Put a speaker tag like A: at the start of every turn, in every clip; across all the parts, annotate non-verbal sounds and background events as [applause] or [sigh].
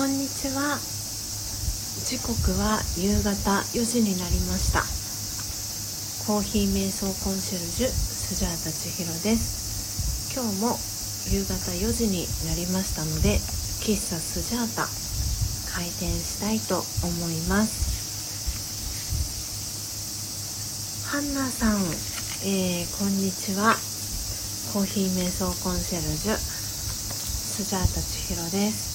A: こんにちは。時刻は夕方4時になりました。コーヒー瞑想コンシェルジュスジャータ千尋です。今日も夕方4時になりましたので喫茶スジャータ開店したいと思います。ハンナさん、えー、こんにちは。コーヒー瞑想コンシェルジュスジャータ千尋です。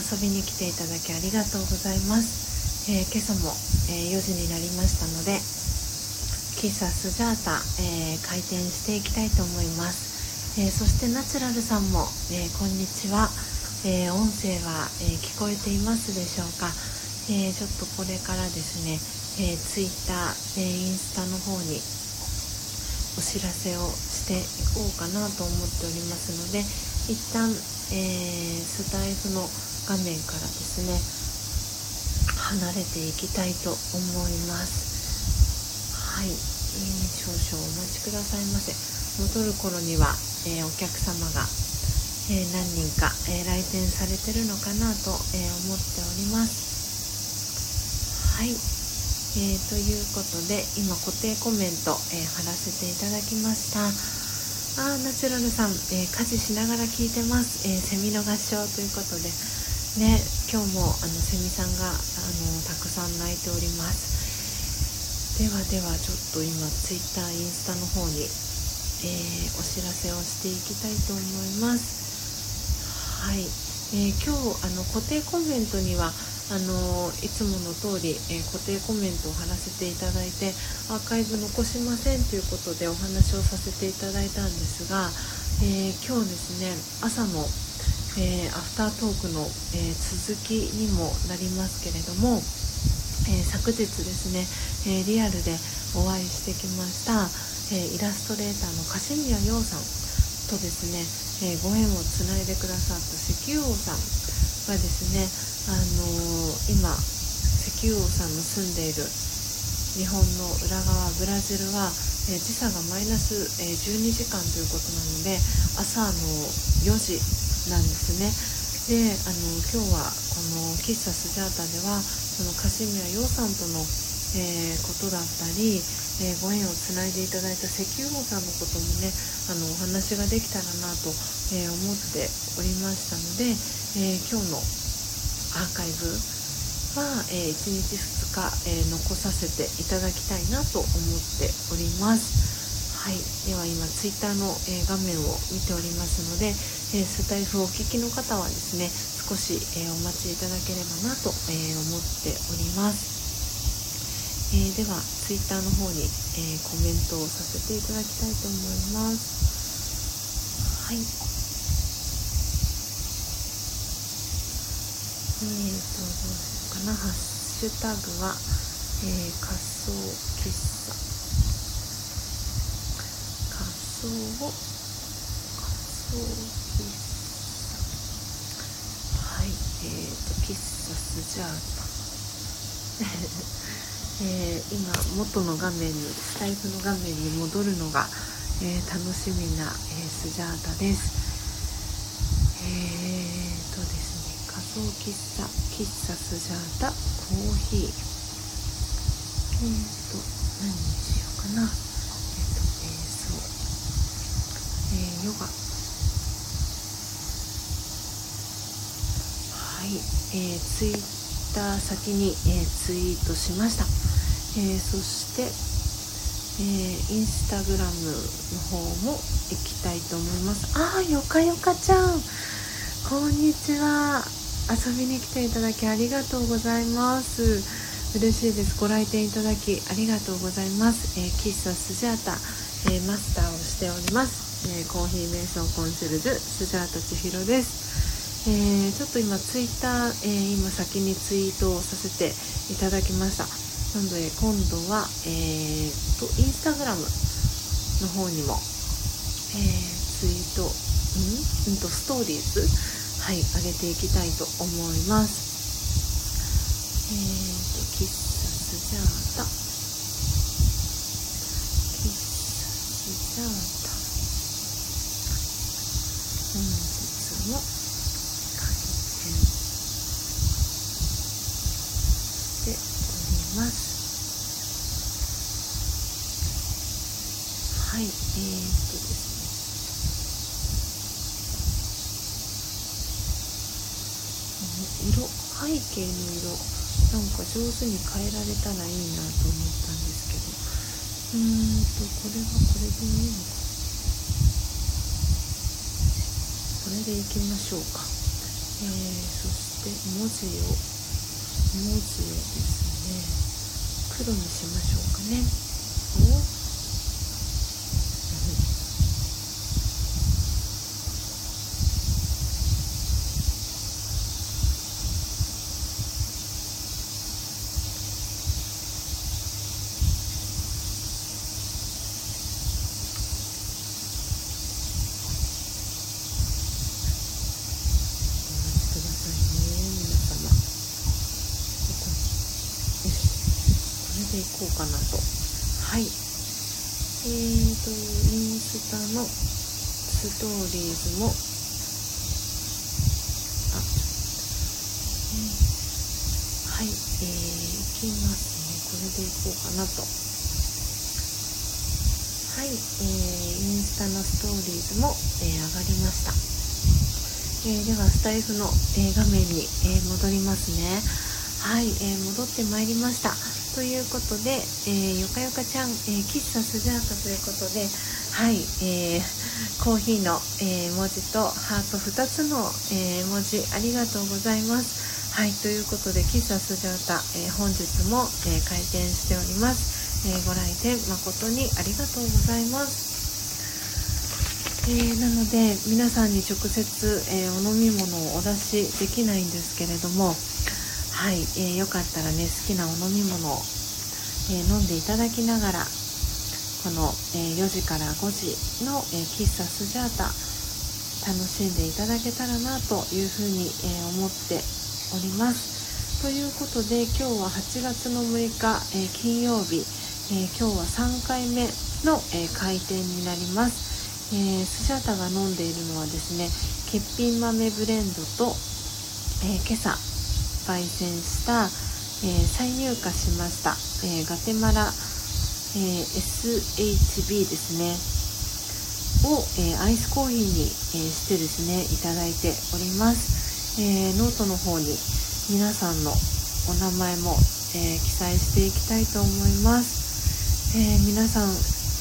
A: 遊びに来ていただきありがとうございます、えー、今朝も、えー、4時になりましたので喫茶スジャータ、えー、開店していきたいと思います、えそしてナチュラルさんも、えこんにちは、え音声は、え聞こえていますでしょうか、えちょっとこれからですね、えー、ツイッター、えインスタの方にお知らせをしていこうかなと思っておりますので一旦、えー、スタイフの画面からですね離れていきたいと思います。はい、えー、少々お待ちくださいませ。戻る頃には、えー、お客様が、え何人か、え来店されてるのかなと、え思っております。はい。えー、ということで今固定コメント、えー、貼らせていただきました。あナチュラルさん、えー、家事しながら聞いてます、えセミの合唱ということで。ね今日もあのセミさんがあのたくさん鳴いております。ではではちょっと今ツイッターインスタの方に、えお知らせをしていきたいと思います。はい、え今日あの固定コメントにはあのいつもの通り、えー、固定コメントを貼らせていただいてアーカイブ残しませんということでお話をさせていただいたんですが、えー、今日ですね朝の、えー、アフタートークの、え続きにもなりますけれども、え昨日ですね、えリアルでお会いしてきました、えイラストレーターの樫宮陽さんとですね、えご縁をつないでくださった石油王さんがですねあの、今石油王さんの住んでいる日本の裏側ブラジルは、え、時差がマイナス、え、12時間ということなので朝の4時なんですね。であの今日はこの喫茶スジャータではそのカシミヤ陽さんとの、えことだったり、えご縁をつないでいただいた石油王さんのこともねあのお話ができたらなと、え思っておりましたので、え今日のアーカイブは、えー、1日2日、えー、残させていただきたいなと思っております。はい。では今ツイッターの、えー、画面を見ておりますので、えスタイフをお聞きの方はですね少し、えお待ちいただければなと、え思っておりますえー、ではツイッターの方に、えー、コメントをさせていただきたいと思いますはいえーと、どうしようかな。ハッシュタグは、えー、仮想喫茶。仮想、仮想喫茶。はい、えーと、喫茶スジャータ。[laughs] えー、今、元の画面に、スタイフの画面に戻るのが、えー、楽しみな、えー、スジャータです。えーとですね仮想喫茶喫茶スジャータコーヒーえっ、と何にしようかなえっ、ー、と瞑想えー、ヨガはい、えー、ツイッター先に、えー、ツイートしました、えー、そしてえー、インスタグラムの方も行きたいと思います。ああよかよかちゃん。こんにちは。遊びに来ていただきありがとうございます。嬉しいです。ご来店いただきありがとうございます、えー、喫茶スジャータ、えー、マスターをしております、えー、コーヒー瞑想コンシェルジュスジャータ千尋です、えちょっと今ツイッター、え今先にツイートをさせていただきました。なので今度は、えーと、インスタグラムの方にも、えツイートん？んとストーリーズはい上げていきたいと思います。えーと喫茶スジャータ喫茶スジャータ本日も開店ますはいえー、っとですね色背景の色なんか上手に変えられたらいいなと思ったんですけど。うーんとこれはこれでいいのか。これでいきましょうか、えー、そして文字を文字をですね。黒にしましょうかねおこうかなとはいえーとインスタのストーリーズもあ、えー、はいえー、いきますねこれでいこうかなとはい、えー、インスタのストーリーズも、えー、上がりました、えー、ではスタイフの、えー、画面に、えー、戻りますねはい、えー、戻ってまいりましたということで、えー、よかよかちゃん、えー、喫茶スジャータということで、はい、えー、コーヒーの、え文字とハート2つの、え文字ありがとうございます。はい、ということで、喫茶スジャータ、え本日も、え開店しております。えご来店誠にありがとうございます。えー、なので皆さんに直接、えー、お飲み物をお出しできないんですけれどもはい、えー、よかったらね好きなお飲み物を、えー、飲んでいただきながらこの、え、4時から5時の、え喫茶スジャータ楽しんでいただけたらなというふうに、え思っております。ということで今日は8月の6日、え金曜日、え今日は3回目の、え開店になります、えースジャータが飲んでいるのはですね欠品豆ブレンドと、え今朝焙煎した、えー、再入荷しました、え、ガテマラ、え、SHB ですね。を、えアイスコーヒーに、えしてですねいただいております、えノートの方に皆さんのお名前も、え記載していきたいと思います、え皆さん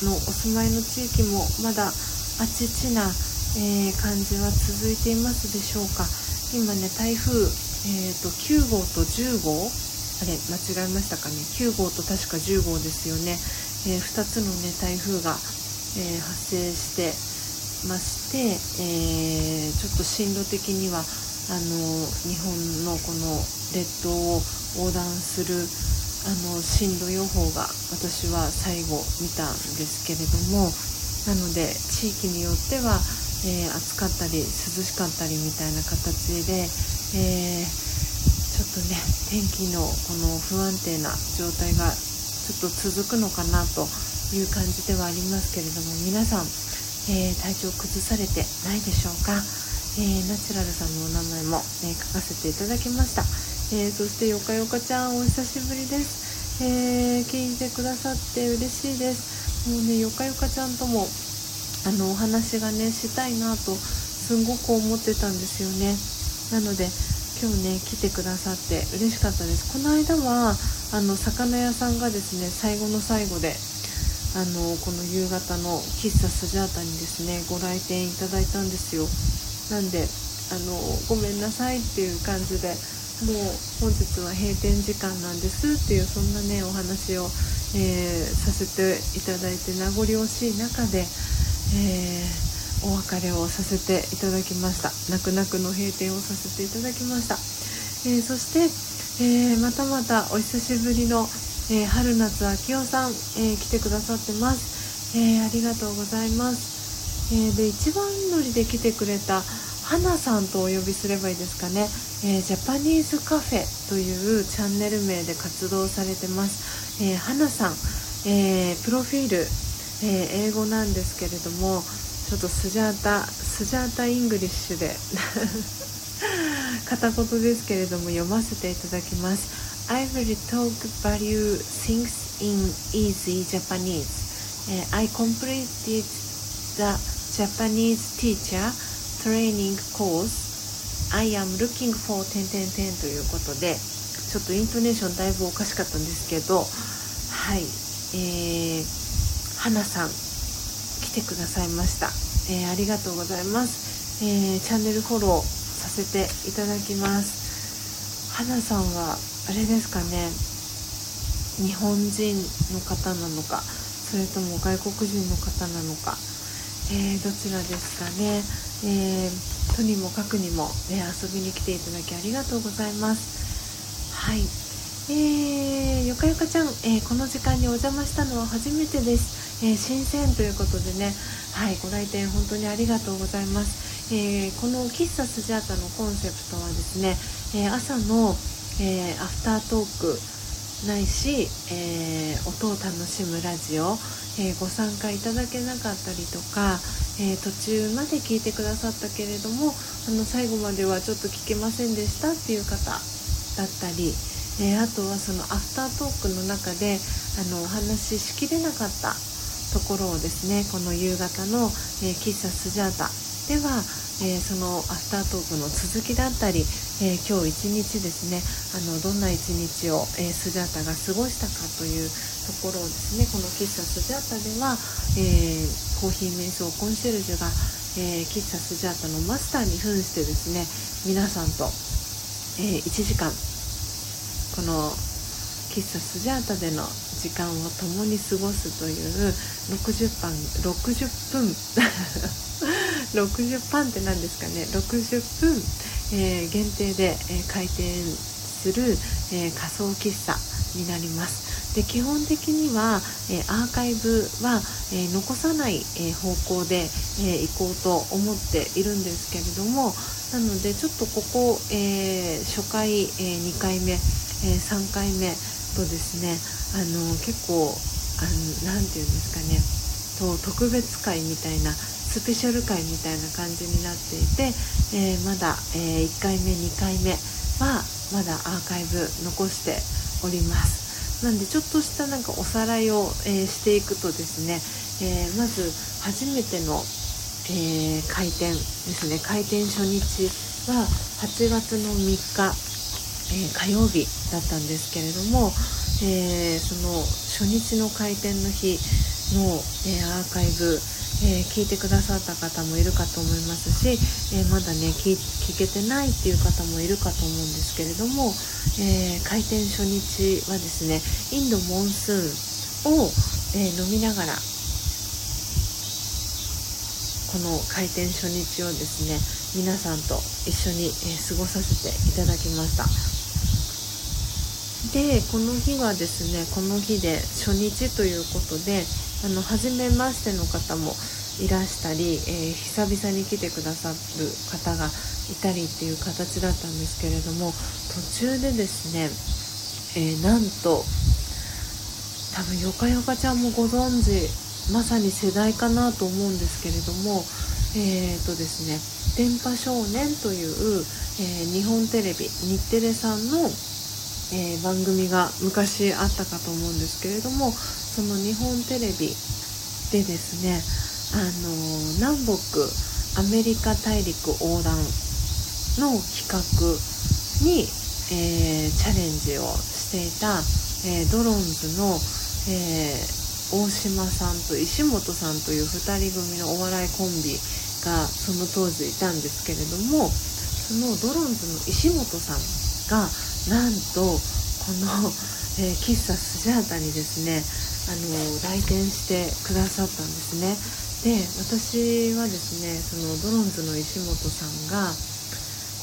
A: のお住まいの地域もまだあちちな、え感じは続いていますでしょうか。今ね台風えーと、9号と10号あれ間違えましたかね。9号と確か10号ですよね、えー、2つのね台風が、えー、発生してまして、えー、ちょっと進路的にはあの日本のこの列島を横断するあの進路予報が私は最後見たんですけれどもなので地域によっては、えー、暑かったり涼しかったりみたいな形で、えー、ちょっとね天気のこの不安定な状態がちょっと続くのかなという感じではありますけれども皆さん、えー、体調崩されてないでしょうか、え、ナチュラルさんのお名前も、ね、書かせていただきました、えそしてよかよかちゃんお久しぶりです、え聞いてくださって嬉しいです。うねよかよかちゃんともあのお話がねしたいなとすんごく思ってたんですよね。なので今日ね来てくださって嬉しかったです。この間はあの魚屋さんがですね最後の最後であのこの夕方の喫茶スジャータにですねご来店いただいたんですよ。なんであのごめんなさいっていう感じでもう本日は閉店時間なんですっていうそんなねお話を、えー、させていただいて名残惜しい中で、えーお別れをさせていただきました。泣く泣くの閉店をさせていただきました、えー、そして、え、またまたお久しぶりの、え、春夏秋代さん、え来てくださってます、えありがとうございます、えで一番乗りで来てくれた花さんとお呼びすればいいですかね、えジャパニーズカフェというチャンネル名で活動されてます、え花さん、えプロフィール、え英語なんですけれどもちょっとスジャータスジャータイングリッシュで [laughs] 片言ですけれども読ませていただきます。I will talk value things in easy Japanese、uh, I completed the Japanese teacher training course I am looking for 10ということでちょっとイントネーションだいぶおかしかったんですけどはいえー、花さん来てくださいました、えー、ありがとうございます、えー、チャンネルフォローさせていただきます。花さんはあれですかね日本人の方なのかそれとも外国人の方なのか、えー、どちらですかね、えー、とにもかくにも、ね、遊びに来ていただきありがとうございます。はい。えー、よかよかちゃん、えー、この時間にお邪魔したのは初めてです、えー、新鮮ということでね。はいご来店本当にありがとうございます、えこの喫茶スジャータのコンセプトはですね、え朝のえー、アフタートークないし、えー、音を楽しむラジオ、えー、ご参加いただけなかったりとか、え途中まで聞いてくださったけれどもあの最後まではちょっと聞けませんでしたっていう方だったり、えあとはそのアフタートークの中であのお話ししきれなかったところをですねこの夕方の、え喫茶スジャータでは、えそのアフタートークの続きだったりえー、今日一日ですねあのどんな一日を、えー、スジャータが過ごしたかというところをですねこの喫茶スジャータでは、えー、コーヒー瞑想コンシェルジュが、え喫茶スジャータのマスターに扮してですね皆さんと、え1時間この喫茶スジャータでの時間を共に過ごすという60分60分60パンって何ですかね60分えー、限定で、えー、開店する、え、仮想喫茶になります。で基本的には、えアーカイブは、え残さない、え方向で、え行こうと思っているんですけれどもなのでちょっとここ、え初回、え2回目、え3回目とですねあの結構何て言うんですかねと特別会みたいなスペシャル回みたいな感じになっていて、えー、まだ、えー、1回目2回目はまだアーカイブ残しております。なんでちょっとしたなんかおさらいを、えー、していくとですね、えまず初めての、え開店ですね。開店初日は8月の3日、え火曜日だったんですけれども、えその初日の開店の日の、えアーカイブえー、聞いてくださった方もいるかと思いますし、えー、まだね聞けてないっていう方もいるかと思うんですけれども、えー、開店初日はですねインドモンスーンを、え飲みながらこの開店初日をですね皆さんと一緒に、え過ごさせていただきました。でこの日はですねこの日で初日ということであの初めましての方もいらしたり、えー、久々に来てくださる方がいたりっていう形だったんですけれども途中でですね、えー、なんと多分よかよかちゃんもご存知まさに世代かなと思うんですけれどもえーとですね「電波少年」という、えー、日本テレビ日テレさんの、えー、番組が昔あったかと思うんですけれどもその日本テレビでですねあの南北アメリカ大陸横断の企画に、えー、チャレンジをしていた、えー、ドロンズの、えー、大島さんと石本さんという2人組のお笑いコンビがその当時いたんですけれどもそのドロンズの石本さんがなんとこの、え喫茶スジャータにですねあの来店してくださったんですね。で私はですねそのドロンズの石本さんが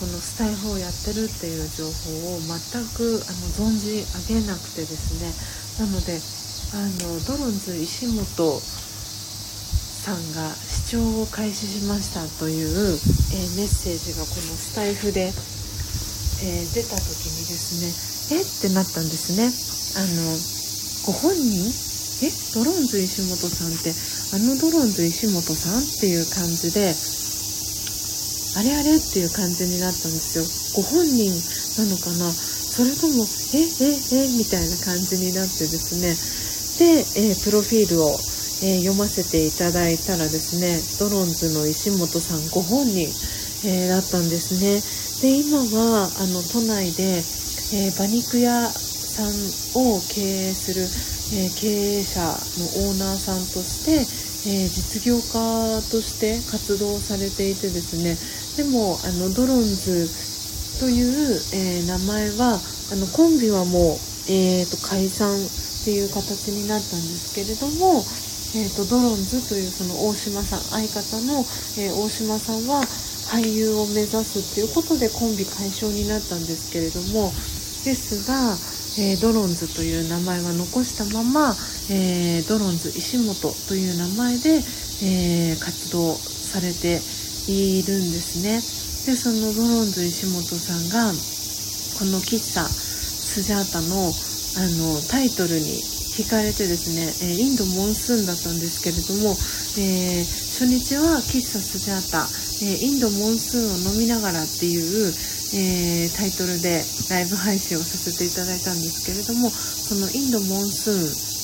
A: このスタイフをやってるっていう情報を全くあの存じ上げなくてですね。なのであのドロンズ石本さんが視聴を開始しましたという、えー、メッセージがこのスタイフで、えー、出た時にですねえってなったんですね。あのご本人えドローンズ石本さんってあのドローンズ石本さんっていう感じであれあれっていう感じになったんですよ。ご本人なのかな？それともえええみたいな感じになってですね。で、えー、プロフィールを、えー、読ませていただいたらですねドローンズの石本さんご本人、えー、だったんですね。で今はあの都内で、え馬肉屋さんを経営する、え経営者のオーナーさんとして、え実業家として活動されていてですねでもあのドロンズという、え名前はあのコンビはもう、えーと、解散っていう形になったんですけれども、えーと、ドロンズというその大島さん相方の、え、大島さんは俳優を目指すっていうことでコンビ解消になったんですけれどもですが、えー、ドロンズという名前は残したまま、えー、ドロンズ石本という名前で、えー、活動されているんですね。でそのドロンズ石本さんがこの喫茶スジャータのあのタイトルに惹かれてですね、えインドモンスーンだったんですけれども、え初日は喫茶スジャータ、えインドモンスーンを飲みながらっていう、えー、タイトルでライブ配信をさせていただいたんですけれどもそのインドモンスーン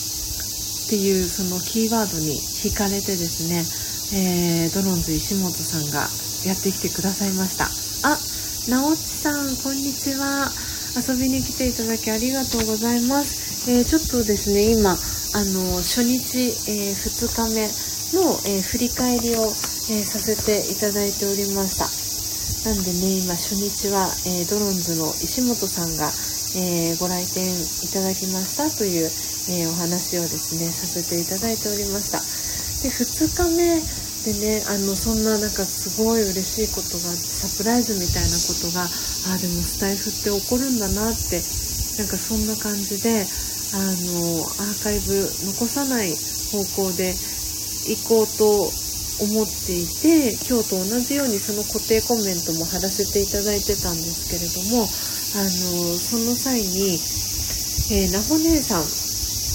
A: っていうそのキーワードに惹かれてですね、えー、ドロンズ石本さんがやってきてくださいました。あなおちさんこんにちは。遊びに来ていただきありがとうございます、えー、ちょっとですね今あの初日、え2日目の、え振り返りを、えさせていただいておりました。なんでね今初日は、えー、ドロンズの石本さんが、えー、ご来店いただきましたという、えー、お話をですねさせていただいておりました。で2日目でねあのそんななんかすごい嬉しいことがサプライズみたいなことがあでもスタイフって起こるんだなってなんかそんな感じであのアーカイブ残さない方向で行こうと思っていて今日と同じようにその固定コメントも貼らせていただいてたんですけれどもあのその際に、えー、ナホ姉さん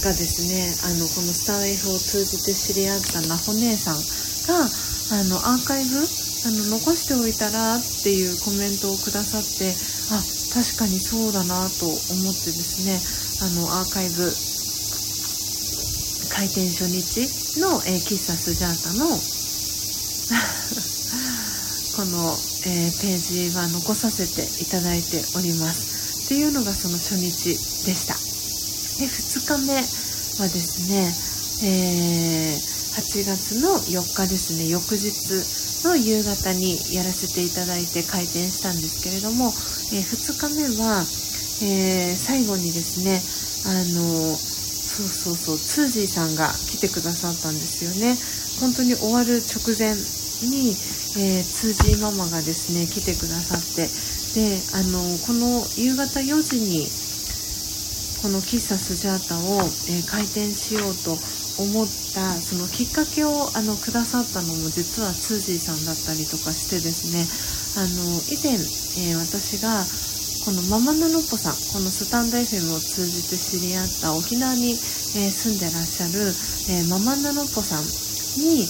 A: がですねあのこのスター F を通じて知り合ったナホ姉さんがあのアーカイブあの残しておいたらっていうコメントをくださってあ確かにそうだなと思ってですねあのアーカイブ開店初日の、えー、喫茶スジャータのこの、えー、ページは残させていただいております。っていうのがその初日でした。で2日目はですね、えー、8月の4日ですね。翌日の夕方にやらせていただいて開店したんですけれども、えー、2日目は、えー、最後にですねあのそうそうそうツージーさんが来てくださったんですよね。本当に終わる直前に、えー、通じママがですね来てくださってであのこの夕方4時にこの喫茶スジャータを、えー、開店しようと思ったそのきっかけをあのくださったのも実はツージーさんだったりとかしてですねあの以前、えー、私がこのママナノッポさんこのスタンド FM を通じて知り合った沖縄に、えー、住んでらっしゃる、え、ママナノッポさんに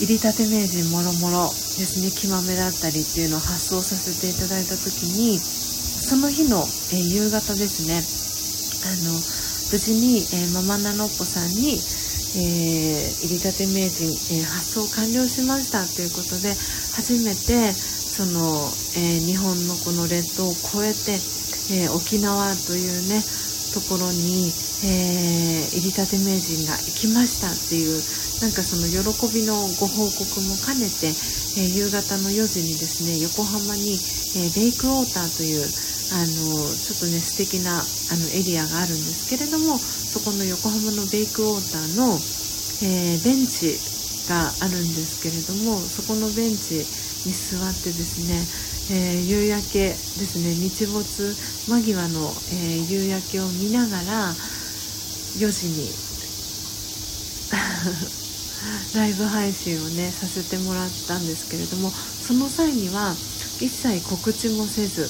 A: 入りたて名人もろもろですね木豆だったりっていうのを発送させていただいた時にその日の、え、夕方ですねあの無事に、えー、ママナノッポさんに、えー、入りたて名人、え発送完了しましたということで初めてその、え日本のこの列島を越えて、え沖縄というねところに、え入りたて名人が行きましたっていうなんかその喜びのご報告も兼ねて、えー、夕方の4時にですね横浜に、えー、レイクウォーターというあのちょっとね素敵なあのエリアがあるんですけれどもそこの横浜のベイクウォーターの、え、ベンチがあるんですけれどもそこのベンチに座ってですね、えー、夕焼けですね日没間際の、えー、夕焼けを見ながら4時に [laughs] ライブ配信をねさせてもらったんですけれどもその際には一切告知もせず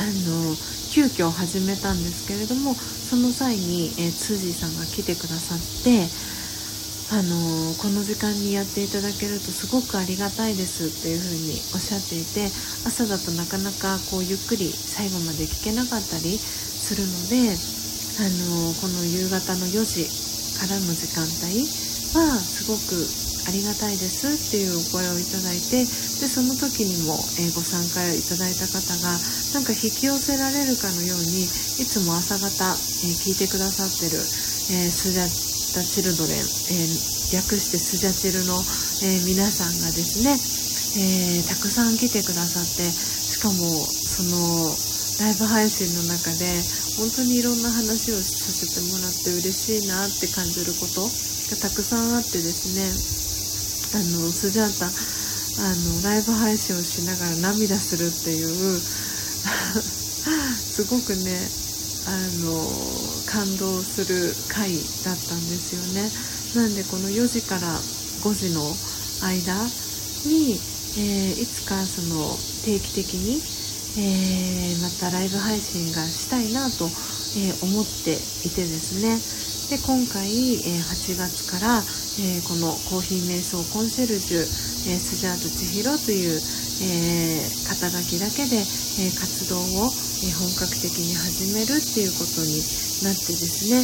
A: あの急遽始めたんですけれどもその際に、えー、ツージーさんが来てくださってあのこの時間にやっていただけるとすごくありがたいですっていうふうにおっしゃっていて朝だとなかなかこうゆっくり最後まで聞けなかったりするので、あのこの夕方の4時からの時間帯はすごくありがたいですっていうお声をいただいてでその時にも、え、ご参加いただいた方がなんか引き寄せられるかのようにいつも朝方、え、聞いてくださってる、え、スジャタチルドレン、え、略してスジャチルの、え、皆さんがですね、え、たくさん来てくださってしかもそのライブ配信の中で本当にいろんな話をさせてもらって嬉しいなって感じることがたくさんあってですねあのスジャータあのライブ配信をしながら涙するっていう [laughs] すごくねあの感動する回だったんですよね。なんでこの4時から5時の間に、えー、いつかその定期的に、えー、またライブ配信がしたいなと、えー、思っていてですね。で今回、え8月から、えこのコーヒー瞑想コンシェルジュ、えスジャート千尋という、え肩書きだけで、え活動を、え本格的に始めるっていうことになってですね、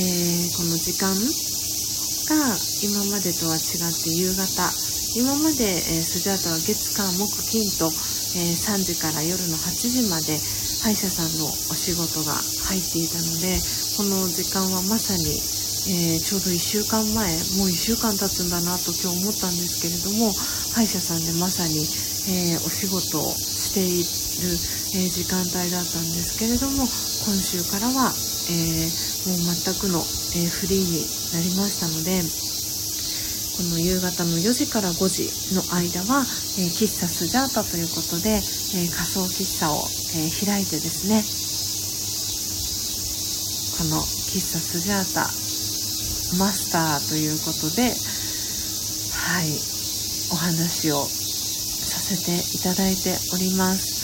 A: え、この時間が今までとは違って夕方今まで、え、スジャータは月火木金と、え、3時から夜の8時まで歯医者さんのお仕事が入っていたのでこの時間はまさに、えー、ちょうど1週間前もう1週間経つんだなと今日思ったんですけれども歯医者さんでまさに、えお仕事をしているえ、時間帯だったんですけれども今週からは、え、もう全くの、え、フリーになりましたのでこの夕方の4時から5時の間は、え喫茶スジャータということで、え仮想喫茶を、え開いてですねこの喫茶スジャータマスターということではいお話をさせていただいております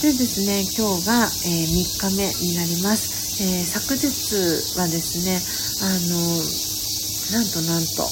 A: でですね、今日が、えー、3日目になります。えー、昨日はですね、あの、なんとなんと、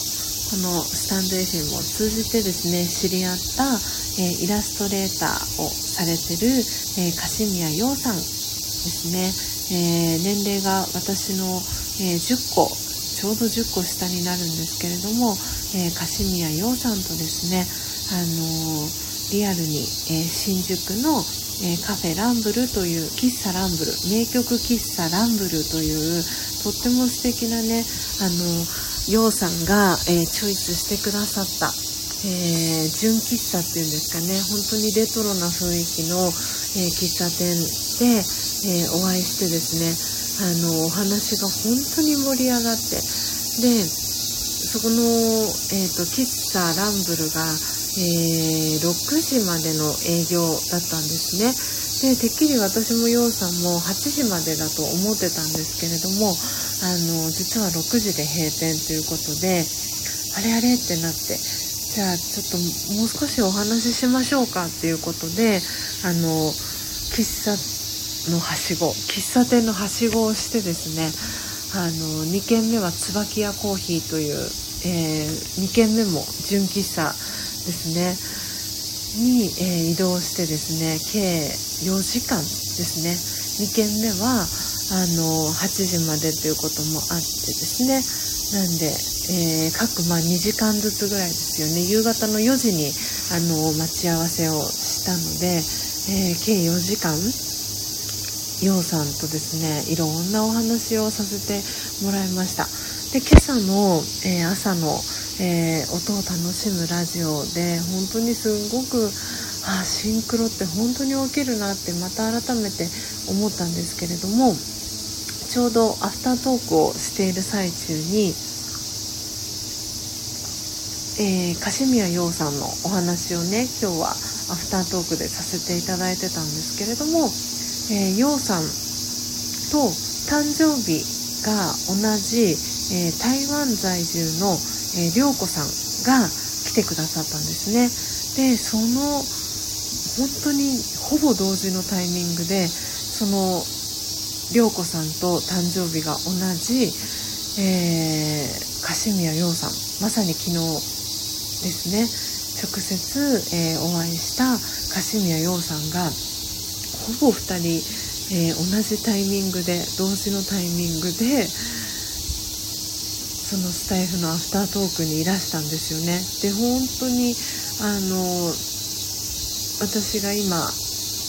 A: このスタンド FM を通じてですね、知り合った、え、イラストレーターをされてる、えー、樫宮陽さんですね、え年齢が私の、え10個、ちょうど10個下になるんですけれども、え樫宮陽さんとですね、あのリアルに、え新宿の、えー、カフェランブルという喫茶ランブル名曲喫茶ランブルというとっても素敵なねあのヨウさんが、え、チョイスしてくださった、え、純喫茶っていうんですかね本当にレトロな雰囲気の、え喫茶店で、えお会いしてですねあのお話が本当に盛り上がってでそこの、えーと喫茶ランブルがえー、6時までの営業だったんですね。でてっきり私もようさんも8時までだと思ってたんですけれどもあの実は6時で閉店ということであれあれってなってじゃあちょっともう少しお話ししましょうかっていうことであの喫茶のはしご喫茶店のはしごをしてですねあの2軒目は椿屋コーヒーという、えー、2軒目も純喫茶ですねに、えー、移動してですね計4時間ですね2軒目はあの8時までということもあってですねなんで、えー、各、まあ、2時間ずつぐらいですよね夕方の4時にあの待ち合わせをしたので、えー、計4時間ようさんとですねいろんなお話をさせてもらいました。で今朝の、えー、朝のえー、音を楽しむラジオで本当にすごくあシンクロって本当に起きるなってまた改めて思ったんですけれどもちょうどアフタートークをしている最中に、えー、樫宮陽さんのお話をね今日はアフタートークでさせていただいてたんですけれども、えー、陽さんと誕生日が同じ、えー、台湾在住のえー、涼子さんが来てくださったんですね。でその本当にほぼ同時のタイミングでその涼子さんと誕生日が同じ、えー、樫宮陽さんまさに昨日ですね。直接、えー、お会いした樫宮陽さんがほぼ2人、えー、同じタイミングで同時のタイミングでそのスタイフのアフタートークにいらしたんですよね。で本当にあの私が今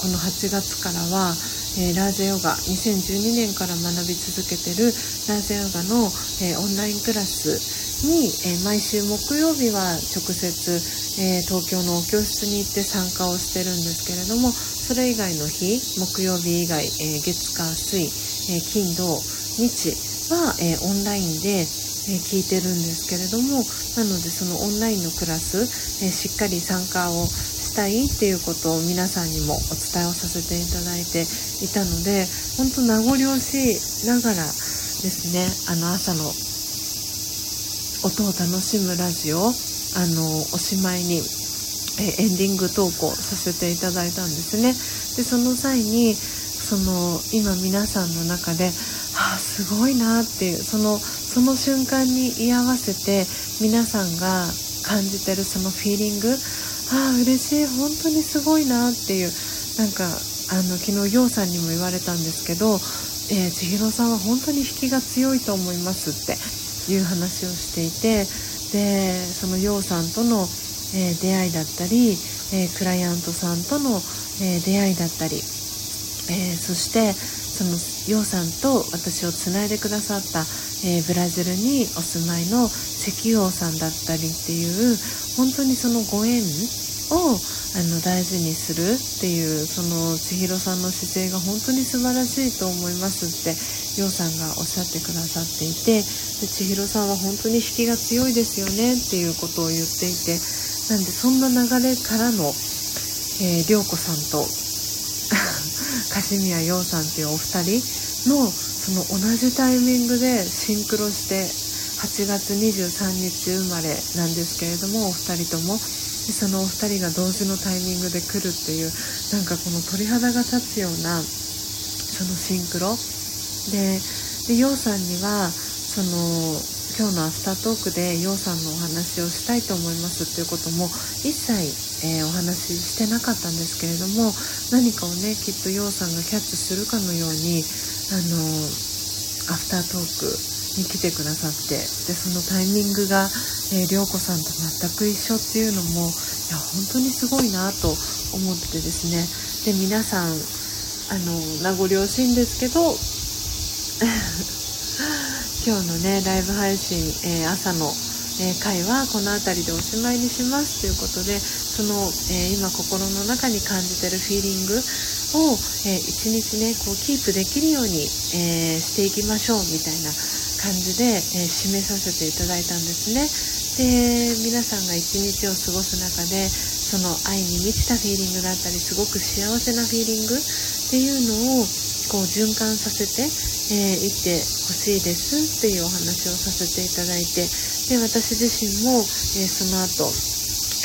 A: この8月からはえー、ラージャヨガ2012年から学び続けてるラージャヨガの、えー、オンラインクラスに、えー、毎週木曜日は直接、え東京のお教室に行って参加をしてるんですけれどもそれ以外の日木曜日以外、え月火水、え金土日は、えオンラインで、え聞いてるんですけれどもなのでそのオンラインのクラス、えしっかり参加をしたいっていうことを皆さんにもお伝えをさせていただいていたので本当名残惜しながらですねあの朝の音を楽しむラジオあのおしまいにえエンディング投稿させていただいたんですね。でその際にその今皆さんの中であすごいなっていうそのその瞬間に居合わせて皆さんが感じてるそのフィーリングああ嬉しい本当にすごいなっていうなんかあの昨日陽さんにも言われたんですけど、えー、千尋さんは本当に引きが強いと思いますっていう話をしていてでその陽さんとの、えー、出会いだったり、えー、クライアントさんとの、え出会いだったり、えそしてその陽さんと私をつないでくださった、えブラジルにお住まいの石王さんだったりっていう本当にそのご縁をあの大事にするっていうその千尋さんの姿勢が本当に素晴らしいと思いますって陽さんがおっしゃってくださっていてで千尋さんは本当に引きが強いですよねっていうことを言っていてなんでそんな流れからの、えー、涼子さんと [laughs] 樫宮陽さんっていうお二人のその同じタイミングでシンクロして8月23日生まれなんですけれどもお二人とも。そのお二人が同時のタイミングで来るっていうなんかこの鳥肌が立つようなそのシンクロ。でで陽さんにはその今日のアフタートークで陽さんのお話をしたいと思いますっていうことも一切、えー、お話ししてなかったんですけれども何かをねきっと陽さんがキャッチするかのようにあのアフタートークに来てくださってでそのタイミングがえー、涼子さんと全く一緒っていうのもいや本当にすごいなと思ってですね。で皆さんあの名残惜しいんですけど今日のねライブ配信、えー、朝の、えー、回はこの辺りでおしまいにしますということでその、え今心の中に感じてるフィーリングを、え一日ねこうキープできるように、えしていきましょうみたいな感じで、え締めさせていただいたんですね。で皆さんが一日を過ごす中でその愛に満ちたフィーリングだったりすごく幸せなフィーリングっていうのをこう循環させて、えー、いってほしいですっていうお話をさせていただいてで私自身も、えー、その後、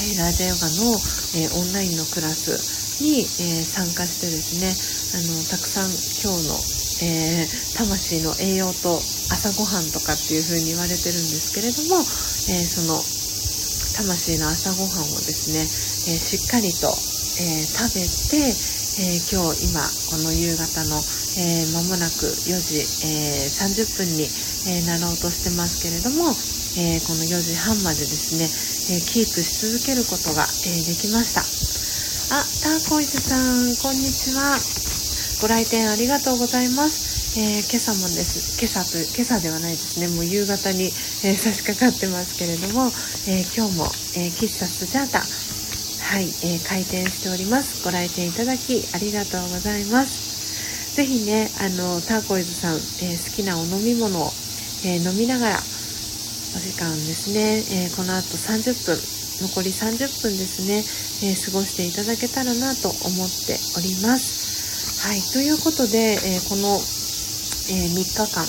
A: えー、ラージャヨガの、えオンラインのクラスに、え参加してですねあのたくさん今日の、え魂の栄養と朝ごはんとかっていう風に言われてるんですけれども、え、その魂の朝ごはんをですね、え、しっかりと、え食べて、え今日今この夕方の、えー、もなく4時、え30分に、えなろうとしてますけれども、えこの4時半までですね、えキープし続けることが、えできました。あターコイズさんこんにちは。ご来店ありがとうございます。えー、今朝もです。今朝と今朝ではないですね。もう夕方に、えー、差し掛かってますけれども、えー、今日も、え喫茶スジャータはい、え開店しております。ご来店いただきありがとうございます。ぜひねあのターコイズさん、え好きなお飲み物を、え飲みながらお時間ですね、えこの後30分残り30分ですね、え過ごしていただけたらなと思っております。はいということで、えこのえー、3日間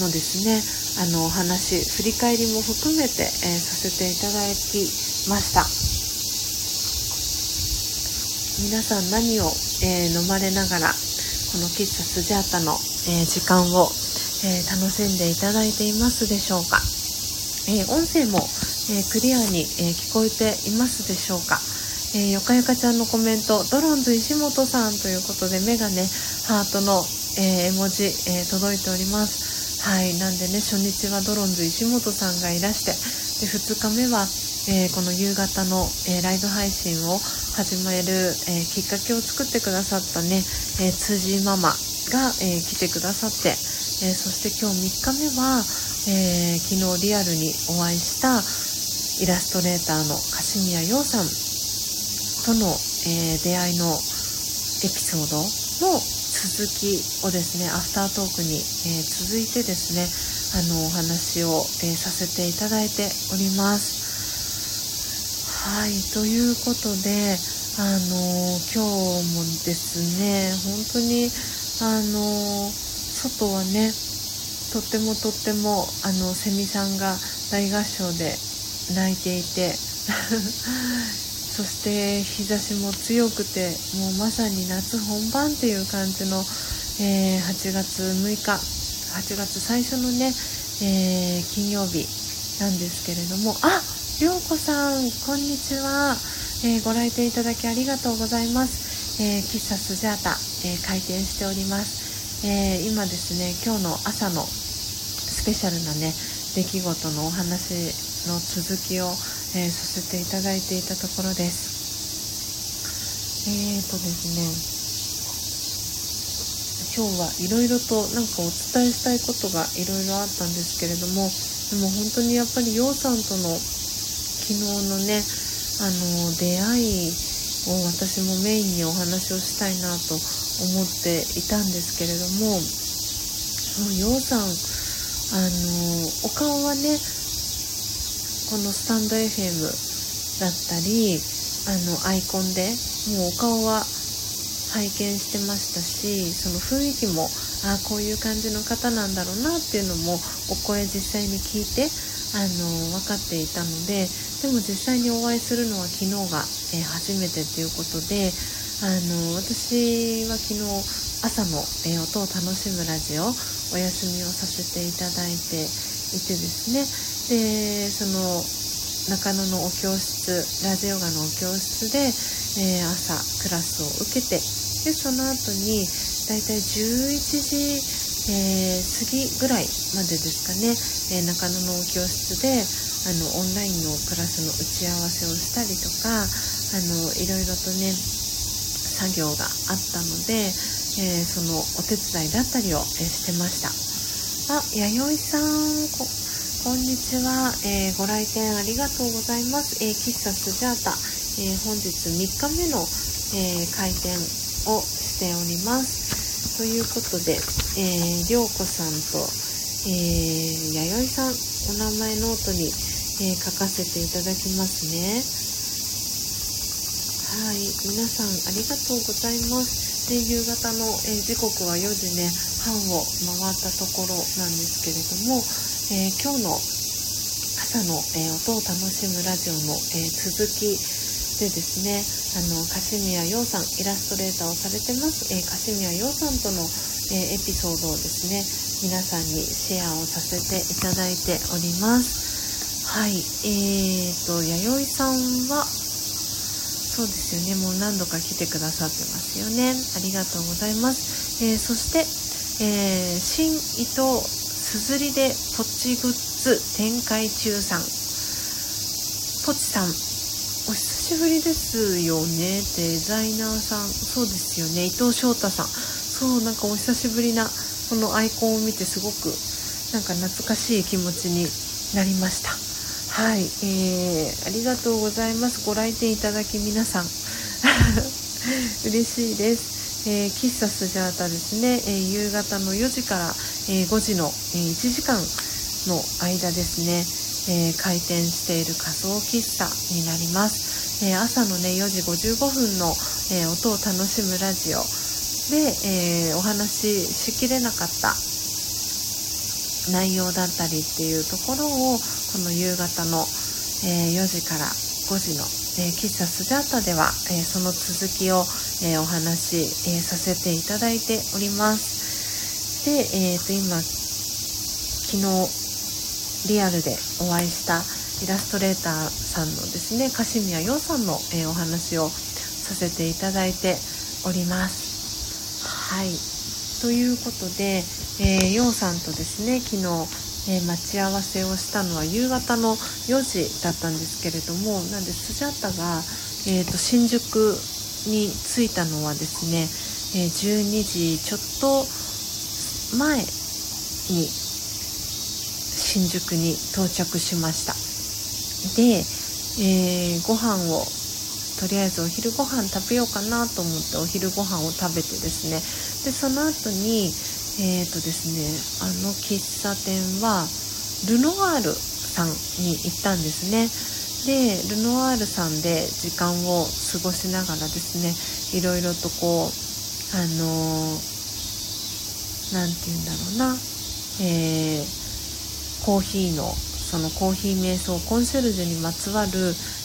A: のですねあのお話振り返りも含めて、えー、させていただきました。皆さん何を、えー、飲まれながらこの喫茶スジャータの、え時間を、えー、楽しんでいただいていますでしょうか、えー、音声も、えクリアに、え聞こえていますでしょうかえー、よかよかちゃんのコメント、ドロンズ石本さんということで、目がね、ハートの、えー、絵文字、えー、届いております。はい。なんでね、初日はドロンズ石本さんがいらして、で、2日目は、えこの夕方の、えライブ配信を始める、えきっかけを作ってくださったね、え辻ママが、え来てくださって、えそして今日3日目は、え昨日リアルにお会いしたイラストレーターの柏宮陽さんとの、え、出会いのエピソードの続きをですねアフタートークに、えー、続いてですねあのお話を、えー、させていただいております。はいということであの今日もですね本当にあの外はねとってもとってもあのセミさんが大合唱で泣いていて [laughs] そして日差しも強くてもうまさに夏本番っていう感じの、えー、8月6日8月最初のね、えー、金曜日なんですけれどもあっりょうこさんこんにちは、えー、ご来店いただきありがとうございます、え喫茶スジャータ、え開店しております、え今ですね今日の朝のスペシャルなね出来事のお話の続きをえー、させていただいていたところです。えーとですね今日はいろいろとなんかお伝えしたいことがいろいろあったんですけれどもでも本当にやっぱり陽さんとの昨日のねあの出会いを私もメインにお話をしたいなと思っていたんですけれども陽さんあのお顔はねこのスタンド FM だったりあのアイコンでもうお顔は拝見してましたしその雰囲気もあこういう感じの方なんだろうなっていうのもお声実際に聞いてあの分かっていたのででも実際にお会いするのは昨日が、えー、初めてということであの私は昨日朝の、えー、音を楽しむラジオお休みをさせていただいていてですね。でその中野のお教室ラジオガのお教室で、えー、朝クラスを受けてでその後にだいたい11時、えー、過ぎぐらいまでですかね、えー、中野の教室であのオンラインのクラスの打ち合わせをしたりとかあのいろいろとね作業があったので、えそのお手伝いだったりを、えしてましたあ弥生さんこんにちは、え、ご来店ありがとうございます。え、喫茶スジャータ、え、本日3日目の、え開店をしております。ということで、えー、りょうこさんと、え弥生さん、お名前ノートに、え書かせていただきますね。はい、皆さんありがとうございます。で夕方の、え時刻は4時ね半を回ったところなんですけれども、えー、今日の朝の、えー、音を楽しむラジオの、えー、続きでですねあの柏宮陽さんイラストレーターをされてます、え柏宮陽さんとの、えエピソードをですね皆さんにシェアをさせていただいております。はいえーと弥生さんはそうですよねもう何度か来てくださってますよね。ありがとうございます、えそして、え新伊藤すずりでポチグッズ展開中さん。ポチさん。しぶりですよね。デザイナーさん。そうですよね。伊藤翔太さん。そうなんかお久しぶりなこのアイコンを見てすごくなんか懐かしい気持ちになりました。はい、えー、ありがとうございます。ご来店いただき皆さん。[laughs] 嬉しいです。えー、喫茶スジャータですね、えー、夕方の4時から、えー、5時の、え1時間の間ですね、え開店している仮想喫茶になります、え朝のね4時55分の、え音を楽しむラジオで、えお話ししきれなかった内容だったりっていうところをこの夕方の、え4時から5時の、え喫茶スジャータでは、えその続きを、え、お話、え、させていただいております。で、えー、と今昨日リアルでお会いしたイラストレーターさんのですね樫宮陽さんの、えー、お話をさせていただいております。はいということで、えー、陽さんとですね昨日、えー、待ち合わせをしたのは夕方の4時だったんですけれどもなんでスジャッタが、えーと、新宿に着いたのはですね、え12時ちょっと前に新宿に到着しましたで、えー、ご飯をとりあえずお昼ご飯食べようかなと思ってお昼ご飯を食べてですね。でその後にえーとですねあの喫茶店はルノワールさんに行ったんですね。でルノワールさんで時間を過ごしながらですねいろいろとこうあの何、て言うんだろうな、えー、コーヒーのそのコーヒー瞑想コンシェルジュにまつわる、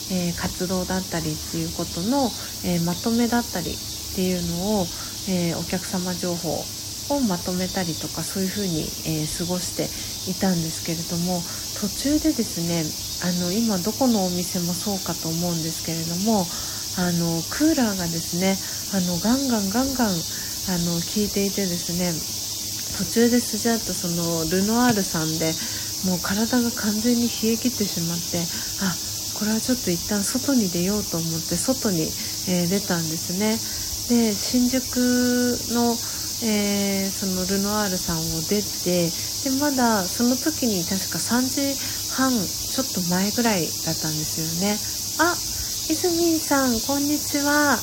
A: えー、活動だったりっていうことの、えー、まとめだったりっていうのを、えお客様情報をまとめたりとかそういうふうに、え過ごしていたんですけれども途中でですねあの今どこのお店もそうかと思うんですけれどもあのクーラーがですねあのガンガンガンガンあの効いていてですね途中でスジャートそのルノアールさんでもう体が完全に冷え切ってしまってあこれはちょっと一旦外に出ようと思って外に、えー、出たんですね。で新宿の、えー、そのルノアールさんを出てでまだその時に確か3時半ちょっと前ぐらいだったんですよね。あイズミンさんこんにちは。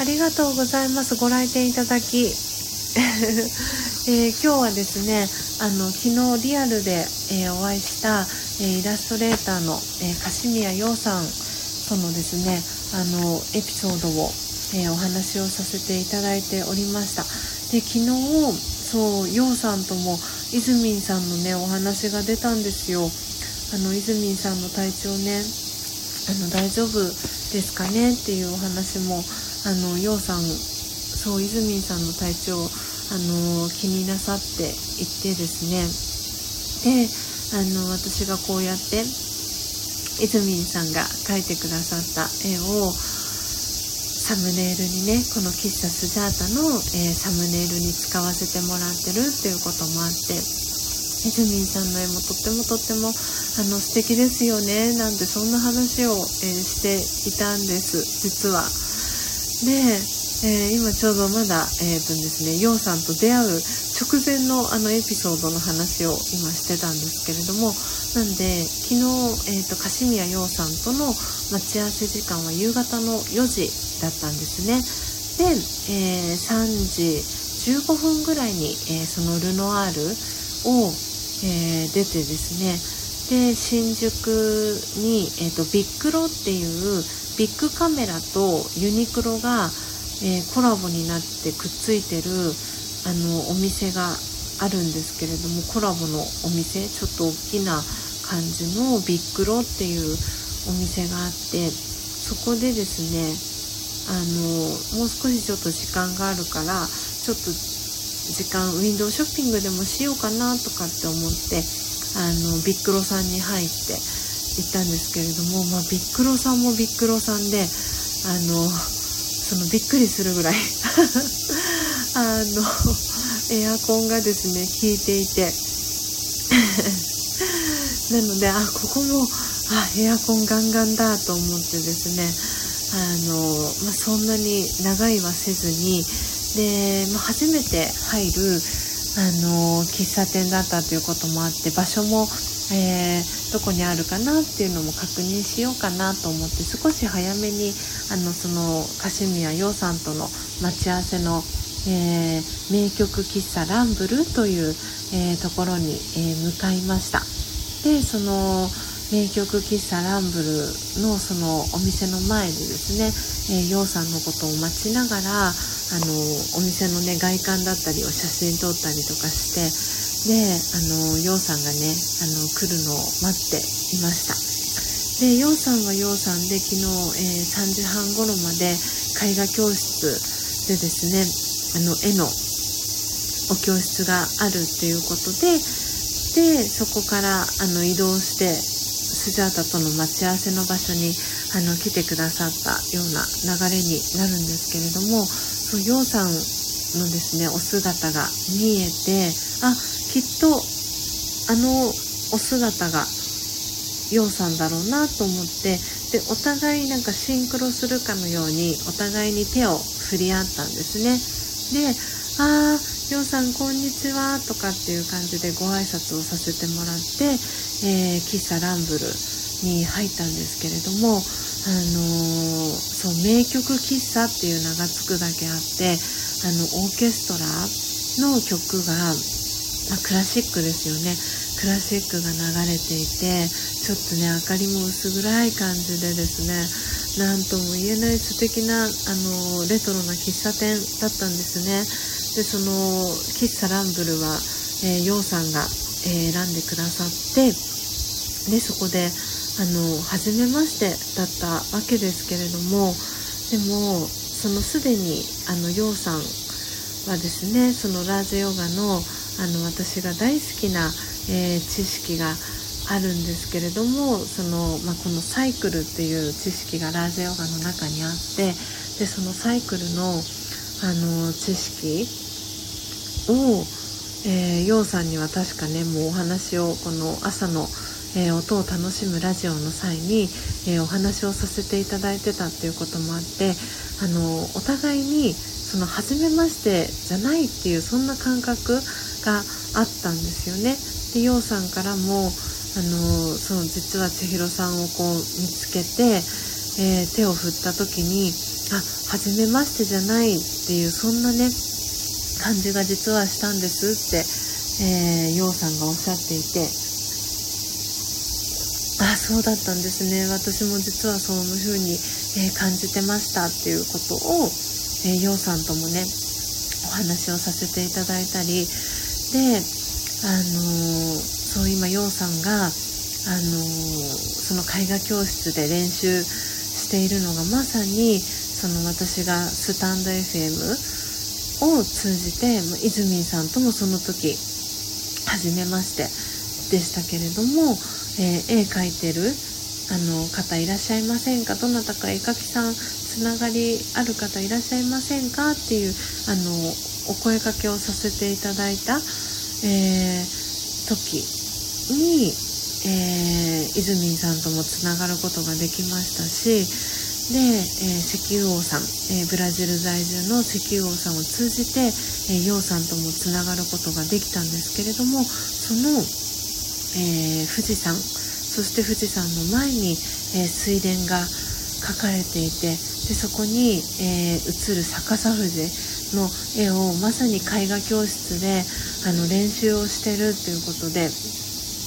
A: ありがとうございます。ご来店いただき。えー、今日はですねあの昨日リアルで、えー、お会いした、えー、イラストレーターの、えー、樫宮陽さんとのですねあのエピソードを、えお話をさせていただいておりました。で昨日そう陽さんともイズミンさんのねお話が出たんですよ。あのイズミンさんの体調ねあの大丈夫ですかねっていうお話もあの陽さんそうイズミンさんの体調あの気になさっていてですねであの私がこうやってイズミンさんが描いてくださった絵をサムネイルにねこの喫茶スジャータの、えー、サムネイルに使わせてもらってるっていうこともあってイズミンさんの絵もとってもとってもあの素敵ですよねなんてそんな話を、えー、していたんです実は。でえー、今ちょうどまだ、えーとですね、ヨウさんと出会う直前のあのエピソードの話を今してたんですけれどもなんで昨日、えーと、樫宮陽さんとの待ち合わせ時間は夕方の4時だったんですね。で、えー、3時15分ぐらいに、えー、そのルノアールを、えー、出てですね。で新宿に、えーとビッグロっていうビッグカメラとユニクロがえー、コラボになってくっついてるあのお店があるんですけれどもコラボのお店ちょっと大きな感じのビッグロっていうお店があってそこでですねあのもう少しちょっと時間があるからちょっと時間ウィンドウショッピングでもしようかなとかって思ってあのビッグロさんに入って行ったんですけれども、まあ、ビッグロさんもビッグロさんであのそのびっくりするぐらい。[laughs] あのエアコンがですね効いていて。[laughs] なのであここもあエアコンガンガンだと思ってですねあの、まあ、そんなに長いはせずにで、まあ、初めて入るあの喫茶店だったということもあって場所もえー、どこにあるかなっていうのも確認しようかなと思って少し早めにあのそのカシミヤ陽さんとの待ち合わせの、えー、名曲喫茶ランブルという、えー、ところに、え向かいました。でその名曲喫茶ランブルのそのお店の前でですね、えー、陽さんのことを待ちながらあのお店のね外観だったりを写真撮ったりとかしてあの陽さんがねあの来るのを待っていました。で陽さんは陽さんで昨日、えー、3時半頃まで絵画教室でですねあの絵のお教室があるっていうことででそこからあの移動してスジャータとの待ち合わせの場所にあの来てくださったような流れになるんですけれどもそう楊さんのですねお姿が見えてあきっとあのお姿が楊さんだろうなと思ってでお互いなんかシンクロするかのようにお互いに手を振り合ったんですね。で「ああ楊さんこんにちは」とかっていう感じでご挨拶をさせてもらって、えー、喫茶ランブルに入ったんですけれどもあのー、そう名曲喫茶っていう名が付くだけあってあのオーケストラの曲が、まあ、クラシックですよね。クラシックが流れていてちょっとね明かりも薄暗い感じでですね何とも言えない素敵なあのレトロな喫茶店だったんですね。でその喫茶ランブルは、えー、ヨウさんが、えー、選んでくださってでそこであの初めましてだったわけですけれどもでもそのすでにあのヨウさんはですねそのラージヨガのあの私が大好きな、えー、知識があるんですけれどもその、まあ、このサイクルっていう知識がラージェヨガの中にあってでそのサイクルのあの知識を、えー、ヨウさんには確かねもうお話をこの朝の、えー、音を楽しむラジオの際に、えー、お話をさせていただいてたっていうこともあってあのお互いにその初めましてじゃないっていうそんな感覚があったんですよね。で陽さんからもあのその実は千尋さんをこう見つけて、えー、手を振った時にあ初めましてじゃないっていうそんなね感じが実はしたんですって、えー、陽さんがおっしゃっていてあそうだったんですね私も実はそういうふうに、えー、感じてましたっていうことを、えー、陽さんともねお話をさせていただいたりであのー、そう今陽さんが、あのその絵画教室で練習しているのがまさにその私がスタンド FM を通じて、まイズミンさんともその時初めましてでしたけれども、えー、絵描いてるあの方いらっしゃいませんか？どなたか絵描きさんつながりある方いらっしゃいませんかっていうあのお声かけをさせていただいた、えー、時に、えー、泉さんともつながることができましたしで、えー、石油王さん、えー、ブラジル在住の石油王さんを通じて、えー、陽さんともつながることができたんですけれどもその、え富士山そして富士山の前に、え水田が描かれていてでそこに、え映る逆さ富士の絵をまさに絵画教室であの練習をしてるっていうことで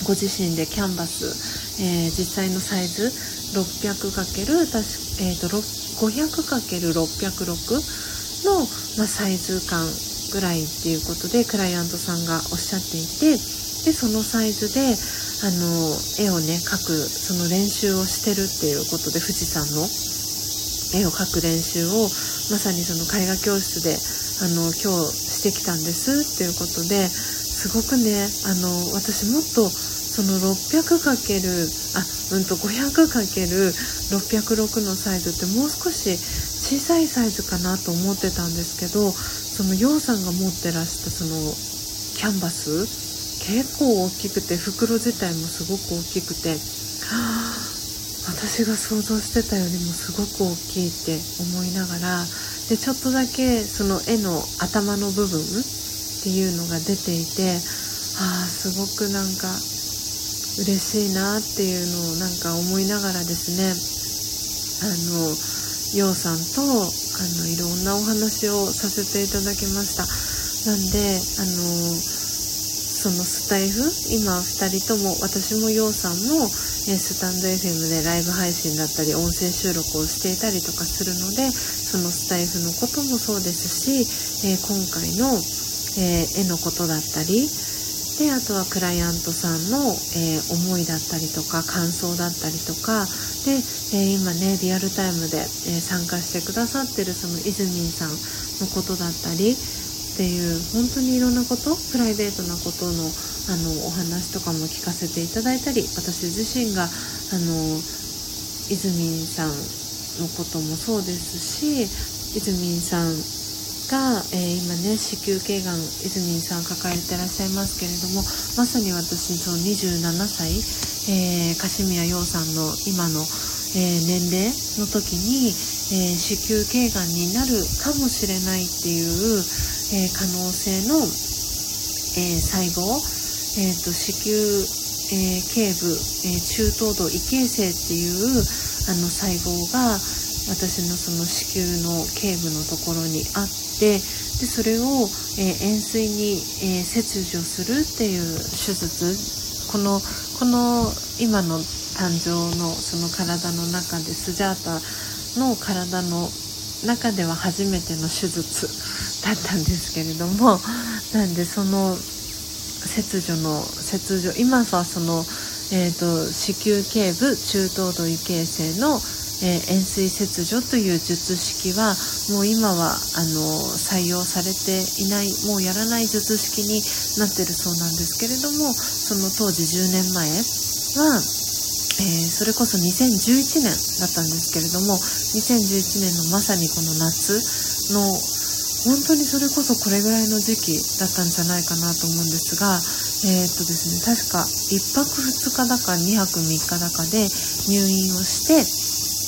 A: ご自身でキャンバス、えー、実際のサイズ 600× えーと、500×606 の、まあ、サイズ感ぐらいっていうことでクライアントさんがおっしゃっていてでそのサイズであの絵をね描くその練習をしてるっていうことで富士山の。絵を描く練習をまさにその絵画教室であの今日してきたんですっていうことですごくねあの私もっとその 600× あうんと 500×606 のサイズってもう少し小さいサイズかなと思ってたんですけどその楊さんが持ってらしたそのキャンバス結構大きくて袋自体もすごく大きくて、私が想像してたよりもすごく大きいって思いながらでちょっとだけその絵の頭の部分っていうのが出ていてああすごくなんか嬉しいなっていうのをなんか思いながらですねあの陽さんとあのいろんなお話をさせていただきました。なんであのそのスタイフ今2人とも私も陽さんもスタンド FM でライブ配信だったり音声収録をしていたりとかするのでそのスタイフのこともそうですし、えー、今回の、えー、絵のことだったりであとはクライアントさんの、えー、思いだったりとか感想だったりとかで、え、今ねリアルタイムで、え、参加してくださってるそのイズミンさんのことだったりっていう本当にいろんなことプライベートなことのあのお話とかも聞かせていただいたり私自身があの泉さんのこともそうですし泉さんが、えー、今ね子宮頸がん泉さん抱えてらっしゃいますけれどもまさに私その27歳、えー、樫宮陽さんの今の、えー、年齢の時に、え子宮頸がんになるかもしれないっていう、え可能性の、え細胞、えーと、子宮、え頸部、え中等度異形成っていうあの細胞が私のその子宮の頸部のところにあってでそれを、えー、円錐に、え、切除するっていう手術このこの今の誕生のその体の中でスジャータの体の中では初めての手術だったんですけれども [laughs] なんでその切除の切除今はその、えーと、子宮頸部中等度異形成のえー、円錐切除という術式はもう今はあの採用されていないもうやらない術式になってるそうなんですけれどもその当時10年前は、えー、それこそ2011年だったんですけれども2011年のまさにこの夏の本当にそれこそこれぐらいの時期だったんじゃないかなと思うんですが、えー、っとですね、確か1泊2日だか2泊3日だかで入院をして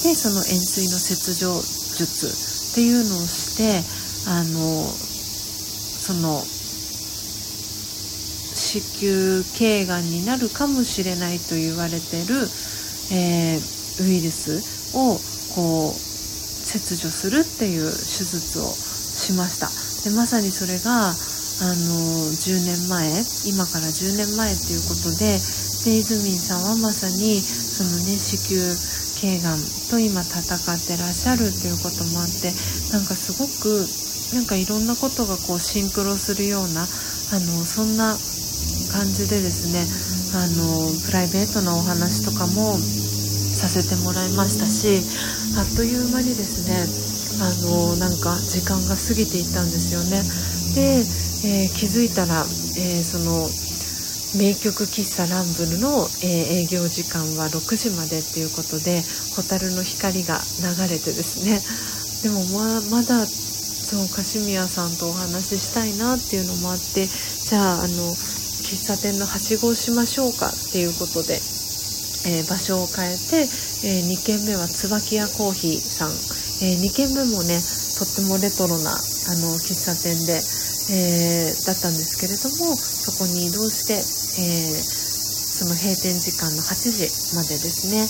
A: でその円錐の切除術っていうのをしてあのその子宮頸がんになるかもしれないと言われてる、えー、ウイルスをこう切除するっていう手術をしました。でまさにそれがあの10年前今から10年前っていうことででイズミンさんはまさにそのね子宮頸がんと今戦ってらっしゃるっていうこともあってなんかすごくなんかいろんなことがこうシンクロするようなあのそんな感じでですねあのプライベートなお話とかもさせてもらいましたしあっという間にですねあのなんか時間が過ぎていったんですよね。で、えー、気づいたら、えー、その名曲喫茶ランブルの、えー、営業時間は6時までっていうことで蛍の光が流れてですねでもままだそうカシミヤさんとお話ししたいなっていうのもあってじゃああの喫茶店のはしごをしましょうかっていうことで、えー、場所を変えて、えー、2軒目は椿屋コーヒーさん、え2軒目もねとってもレトロなあの喫茶店で、えだったんですけれどもそこに移動してえ、その閉店時間の8時までですね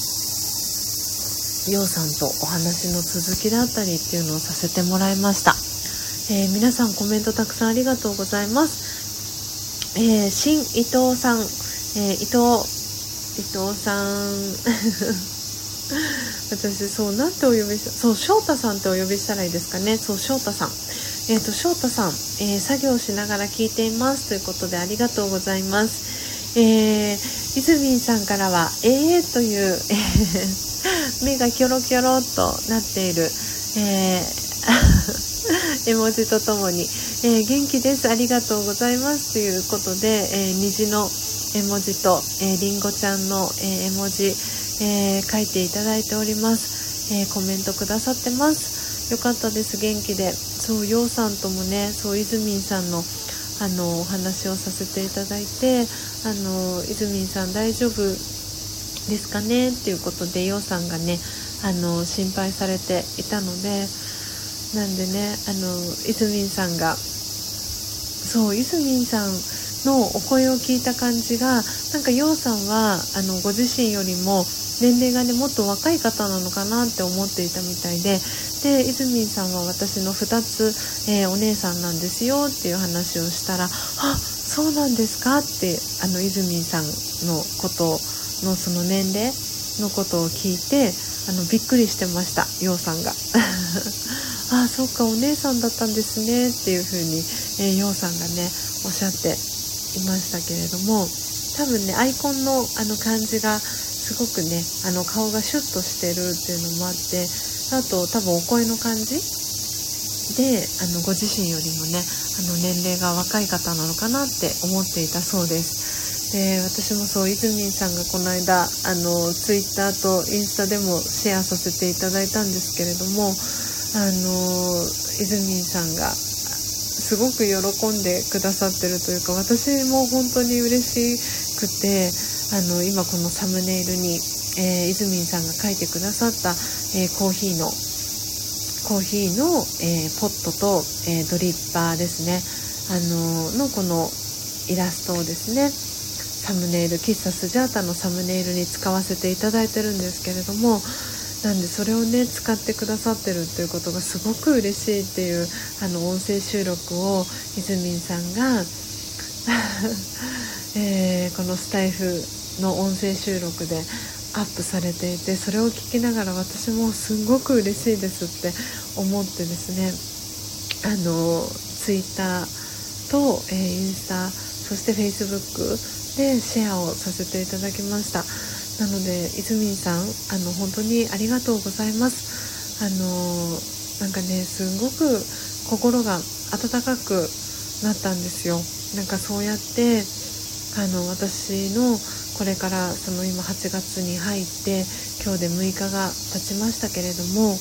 A: ようさんとお話の続きだったりっていうのをさせてもらいました、え、皆さんコメントたくさんありがとうございます、えー、新伊藤さん、え伊藤伊藤さん。[laughs] 私そうなんてお呼びしたそう翔太さんってお呼びしたらいいですかね。そう翔太さん。えっ、ー、と翔太さん、えー、作業しながら聞いていますということでありがとうございます。えー、イズミンさんからは、えーという、えー、目がキョロキョロっとなっている、えー、[laughs] 絵文字とともに、えー、元気です、ありがとうございます。ということで、えー、虹の絵文字と、えー、リンゴちゃんの、え、絵文字、えー、書いていただいております、えー、コメントくださってます。よかったです、元気で。そう、ようさんともね、そう、イズミンさんのあのお話をさせていただいてあの泉さん大丈夫ですかね？っていうことでようさんがねあの心配されていたのでなんでねあの泉さんがそう泉さんのお声を聞いた感じがなんかようさんはあのご自身よりも年齢がねもっと若い方なのかなって思っていたみたいでで泉さんは私の2つ、えー、お姉さんなんですよっていう話をしたら「あそうなんですか?」ってあの泉さんのことのその年齢のことを聞いてあのびっくりしてました陽さんが。ああそっかお姉さんだったんですねっていう風に、えー、陽さんがねおっしゃっていましたけれども多分ねアイコンのあの感じがすごくねあの顔がシュッとしてるっていうのもあってあと多分お声の感じ？であのご自身よりもねあの年齢が若い方なのかなって思っていたそうです。で私もそう泉さんがこの間あのツイッターとインスタでもシェアさせていただいたんですけれどもあの泉さんがすごく喜んでくださってるというか私も本当に嬉しくてあの今このサムネイルに、えー、泉さんが書いてくださった、えー、コーヒーのコーヒーの、えー、ポットと、えドリッパーですね。あののこのイラストをですねサムネイル喫茶スジャータのサムネイルに使わせていただいてるんですけれどもなんでそれをね使ってくださってるっていうことがすごく嬉しいっていうあの音声収録をいずみんさんが [laughs] えー、このスタイフの音声収録でアップされていてそれを聞きながら私もすごく嬉しいですって思ってですねあのツイッターと、えー、インスタそしてフェイスブックでシェアをさせていただきました。なので泉さんあの本当にありがとうございます。あのなんかねすごく心が温かくなったんですよ。なんかそうやってあの私のこれからその今8月に入って今日で6日が経ちましたけれども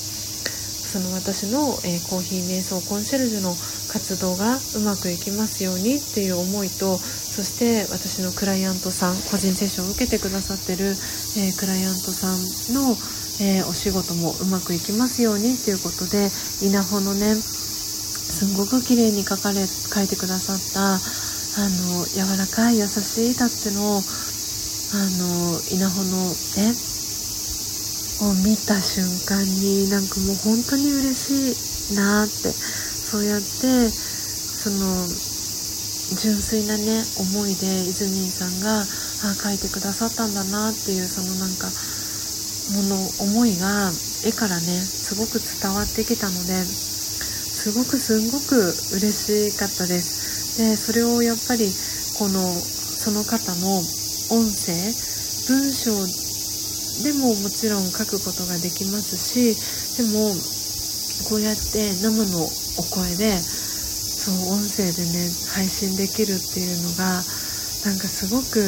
A: その私の、えー、コーヒー瞑想コンシェルジュの活動がうまくいきますようにっていう思いとそして私のクライアントさん個人セッションを受けてくださってる、えー、クライアントさんの、えー、お仕事もうまくいきますようにっていうことで稲穂のねすんごく綺麗に書かれ書いてくださったあの柔らかい優しいタッチのあの稲穂の絵を見た瞬間になんかもう本当に嬉しいなってそうやってその純粋なね思いでイズミンさんがあ書いてくださったんだなっていうそのなんかもの思いが絵からねすごく伝わってきたのですごくすんごく嬉しかったです。でそれをやっぱりこのその方の音声文章でももちろん書くことができますしでもこうやって生のお声でそう音声でね配信できるっていうのがなんかすごく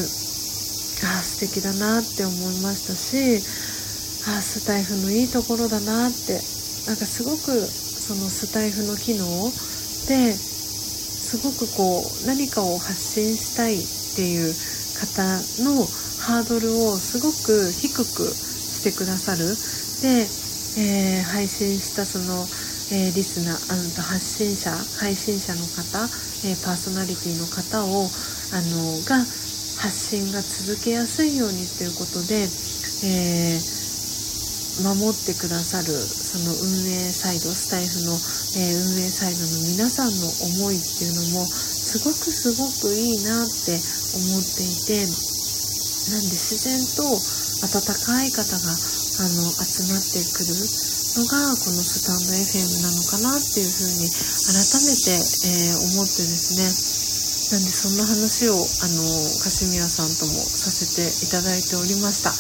A: あ素敵だなって思いましたしあスタイフのいいところだなってなんかすごくそのスタイフの機能ですごくこう何かを発信したいっていう方のハードルをすごく低くしてくださる。で、えー、配信したその、えー、リスナーあの発信者配信者の方、えー、パーソナリティの方をあのが発信が続けやすいようにということで、え守ってくださるその運営サイドスタイフの、え運営サイドの皆さんの思いっていうのもすごくすごくいいなって思っていてなんで自然と温かい方があの集まってくるのがこのスタンド FM なのかなっていうふうに改めて、えー、思ってですね。なんでそんな話をあのカシミヤさんともさせていただいておりました。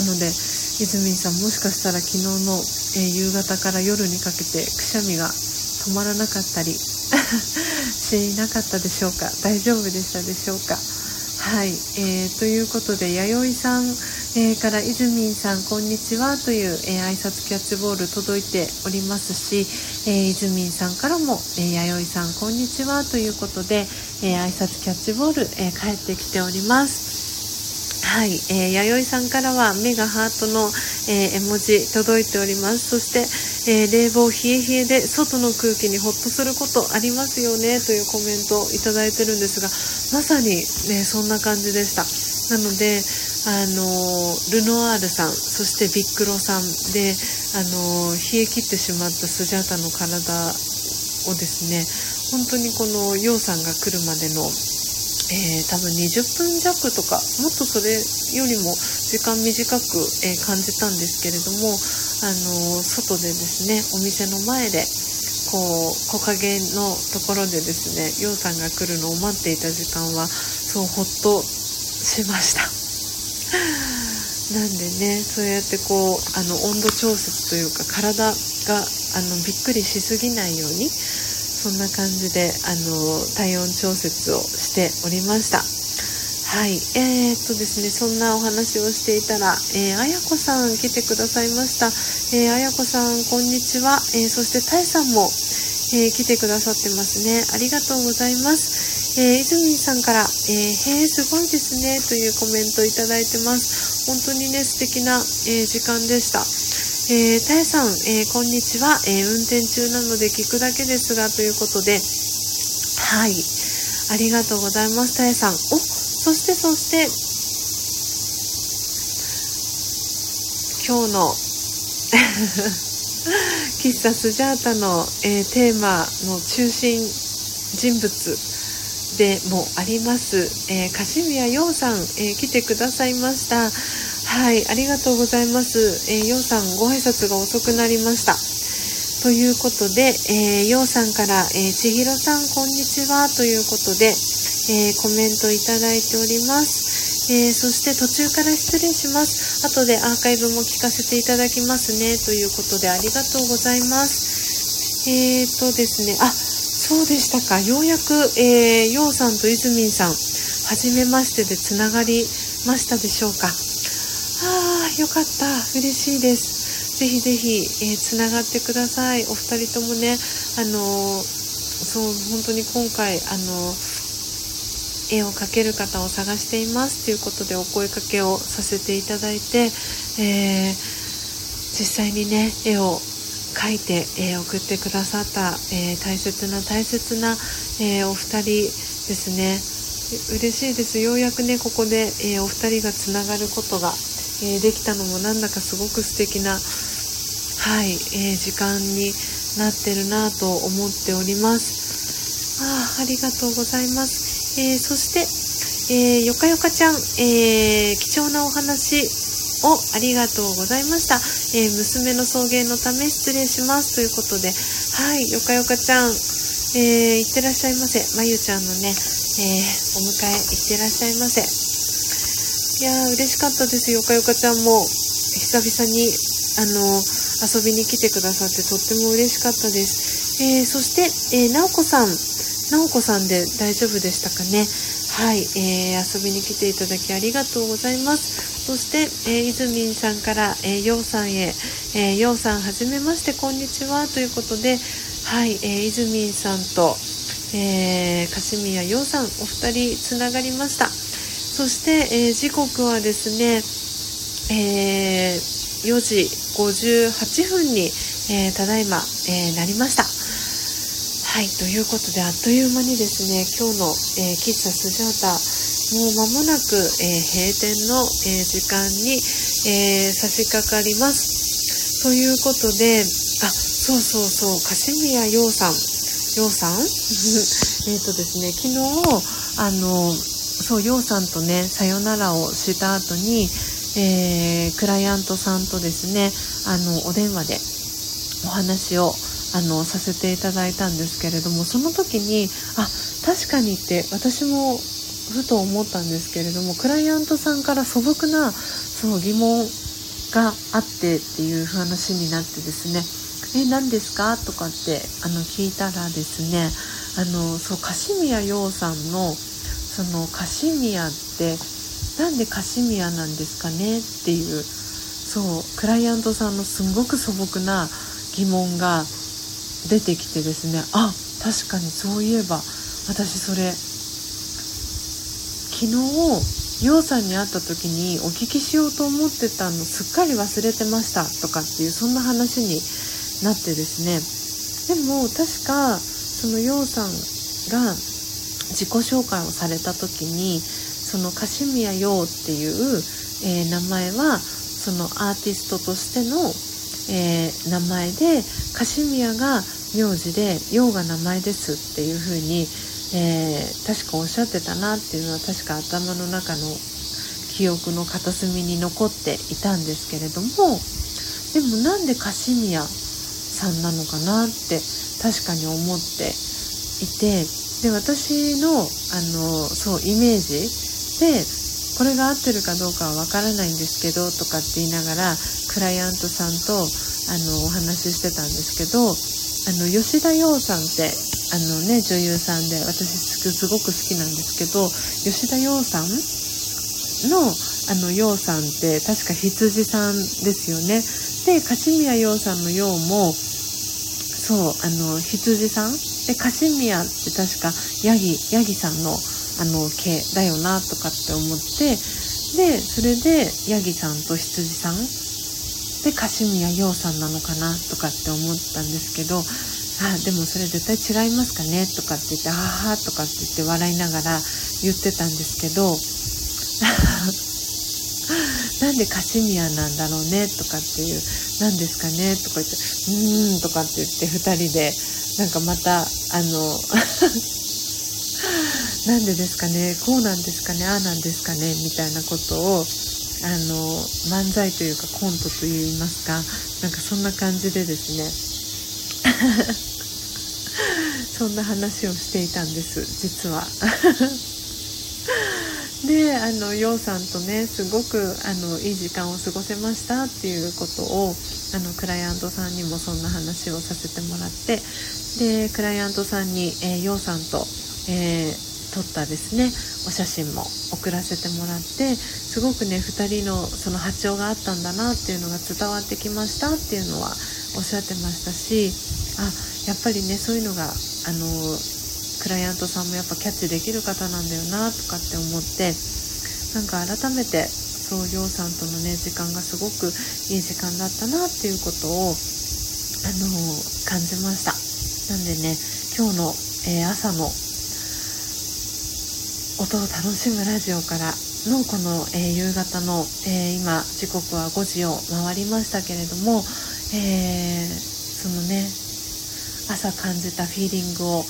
A: なので泉さんもしかしたら昨日の、えー、夕方から夜にかけてくしゃみが止まらなかったり [laughs] しなかったでしょうか？大丈夫でしたでしょうか？はい、えー、ということで弥生さん、えー、からいずみんさんこんにちはという、えー、挨拶キャッチボール届いておりますし、えー、いずみんさんからも、えー、弥生さんこんにちはということで、えー、挨拶キャッチボール、えー、帰ってきております。はい、えー、弥生さんからは目がハートの、えー、絵文字届いております。そして、えー、冷房冷え冷えで外の空気にほっとすることありますよねというコメントをいただいてるんですがまさに、ね、そんな感じでした。なのであのルノアールさんそしてビックロさんであの冷え切ってしまったスジャータの体をですね本当にこのヨウさんが来るまでの、えー、多分20分弱とかもっとそれよりも時間短く、えー、感じたんですけれどもあの外でですねお店の前でこう木陰のところでですね陽さんが来るのを待っていた時間はそうほっとしました。[laughs] なんでねそうやってこうあの温度調節というか体があのびっくりしすぎないようにそんな感じであの体温調節をしておりました。はい。えー、っとですねそんなお話をしていたら、えー、あやこさん来てくださいました、えー、あやこさんこんにちは、えー、そしてたいさんも、え来てくださってますね。ありがとうございます。えー、泉さんから、えー、へえ、すごいですね、というコメントをいただいてます。本当にね、素敵な、えー、時間でした。えー、たえさん、えー、こんにちは、えー、運転中なので聞くだけですが、ということで、はい、ありがとうございます、たえさん。お、そしてそして、今日の [laughs] 喫茶スジャータの、えー、テーマの中心人物でもあります、えー、カシミヤヨウさん、えー、来てくださいました。はい、ありがとうございます。えー、ようさん、ご挨拶が遅くなりました。ということで、えー、ようさんから、えー、ちひろさん、こんにちは、ということで、えー、コメントいただいております。えー、そして途中から失礼します。後でアーカイブも聞かせていただきますね。ということでありがとうございます。えーとですね、あ、そうでしたか。ようやく、えー、ようさんといずみんさん、はじめましてでつながりましたでしょうか。ああ、よかった。嬉しいです。ぜひぜひ、えー、つながってください。お二人ともね、あのー、そう、本当に今回、あのー、絵を描ける方を探していますということでお声かけをさせていただいて、え実際にね、絵を描いて、え送ってくださった、え大切な大切な、えお二人ですね。嬉しいです。ようやくね、ここで、えお二人がつながることが、え、できたのもなんだかすごく素敵な、はい、え、時間になってるなと思っております。あありがとうございます。え、そして、え、よかよかちゃん、え、貴重なお話をありがとうございました。え、娘の送迎のため失礼します。ということで、はい、よかよかちゃん、えー、いってらっしゃいませ。まゆちゃんのね、えー、お迎えいってらっしゃいませ。いやー嬉しかったですよかよかちゃんも久々にあの遊びに来てくださってとっても嬉しかったです、えー、そして、えー、なおこさんなおこさんで大丈夫でしたかね？はい、えー、遊びに来ていただきありがとうございます。そして、えー、いずみんさんから、えー、ようさんへ、えー、ようさんはじめましてこんにちはということではい、えー、いずみんさんと、えー、かしみやようさんお二人つながりました。そして、えー、時刻はですね、えー、4時58分に、えー、ただいま、えなりました。はい、ということであっという間にですね今日の、え喫茶スジャータもう間もなく、え閉店の、え時間に、え差し掛かります。ということであそうそうそうカシミヤヨウさんヨウさん？[laughs] えっとですね昨日あのそうようさんとねさよならをした後に、えー、クライアントさんとですねあのお電話でお話をあのさせていただいたんですけれどもその時にあ確かにって私もふと思ったんですけれどもクライアントさんから素朴なその疑問があってっていう話になってですね「え何ですか?」とかってあの聞いたらですねあのそうカシミヤ陽さんのそのカシミヤってなんでカシミヤなんですかね？っていうそうクライアントさんのすごく素朴な疑問が出てきてですねあ確かにそういえば私それ昨日陽さんに会った時にお聞きしようと思ってたのすっかり忘れてましたとかっていうそんな話になってですね。でも確かその陽さんが自己紹介をされた時にそのカシミヤヨウっていう、えー、名前はそのアーティストとしての、えー、名前でカシミヤが名字でヨウが名前ですっていうふうに、えー、確かおっしゃってたなっていうのは確か頭の中の記憶の片隅に残っていたんですけれどもでもなんでカシミヤさんなのかなって確かに思っていてで私のあのそうイメージでこれが合ってるかどうかはわからないんですけどとかって言いながらクライアントさんとあのお話ししてたんですけどあの吉田羊さんってあのね女優さんで私すごく好きなんですけど吉田羊さんのあの羊さんって確か羊さんですよね。で樫宮羊さんの羊もそうあの羊さん？で樫宮って確かヤギヤギさんのあの毛だよなとかって思ってでそれでヤギさんと羊さんで樫宮羊さんなのかなとかって思ったんですけどあでもそれ絶対違いますかねとかって言ってあはとかって言って笑いながら言ってたんですけど [laughs] なんでカシミヤなんだろうねとかっていう何ですかねとか言ってうーんとかって言って2人でなんかまたあの [laughs] なんでですかねこうなんですかねああなんですかねみたいなことをあの漫才というかコントといいますかなんかそんな感じでですね。[laughs] そんな話をしていたんです実は。[laughs] であのようさんとねすごくあのいい時間を過ごせましたっていうことをあのクライアントさんにもそんな話をさせてもらってでクライアントさんに、えー、さんと、えー撮ったですね。お写真も送らせてもらってすごくね2人のその波長があったんだなっていうのが伝わってきましたっていうのはおっしゃってましたしあやっぱりねそういうのがあのクライアントさんもやっぱキャッチできる方なんだよなとかって思ってなんか改めてそうりょうさんとのね時間がすごくいい時間だったなっていうことをあの感じました。なんでね今日の、えー、朝の音を楽しむラジオからのこの、えー、夕方の、えー、今時刻は5時を回りましたけれども、えー、そのね朝感じたフィーリングを、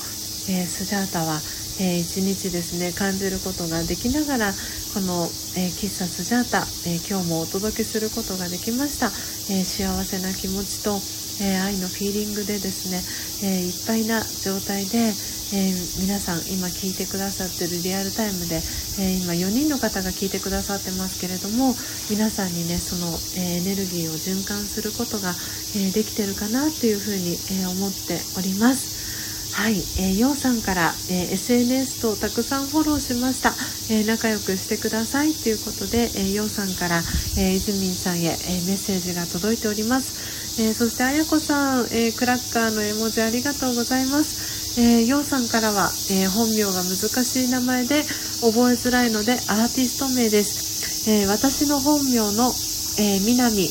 A: えスジャータは、え一日ですね感じることができながらこの、え喫茶スジャータ、え今日もお届けすることができました、え幸せな気持ちと、え愛のフィーリングでですね、えいっぱいな状態で、えー、皆さん今聞いてくださってるリアルタイムで、えー、今4人の方が聞いてくださってますけれども皆さんにねその、えー、エネルギーを循環することが、えできてるかなっていうふうに、え思っております。はい、えー、ようさんから、えー、SNS とたくさんフォローしました、えー、仲良くしてくださいということで、えー、ようさんから、えー、いずみんさんへ、えメッセージが届いております、えそしてあやこさん、えクラッカーの絵文字ありがとうございます。えー、ようさんからは、えー、本名が難しい名前で覚えづらいのでアーティスト名です、え、私の本名の、え南、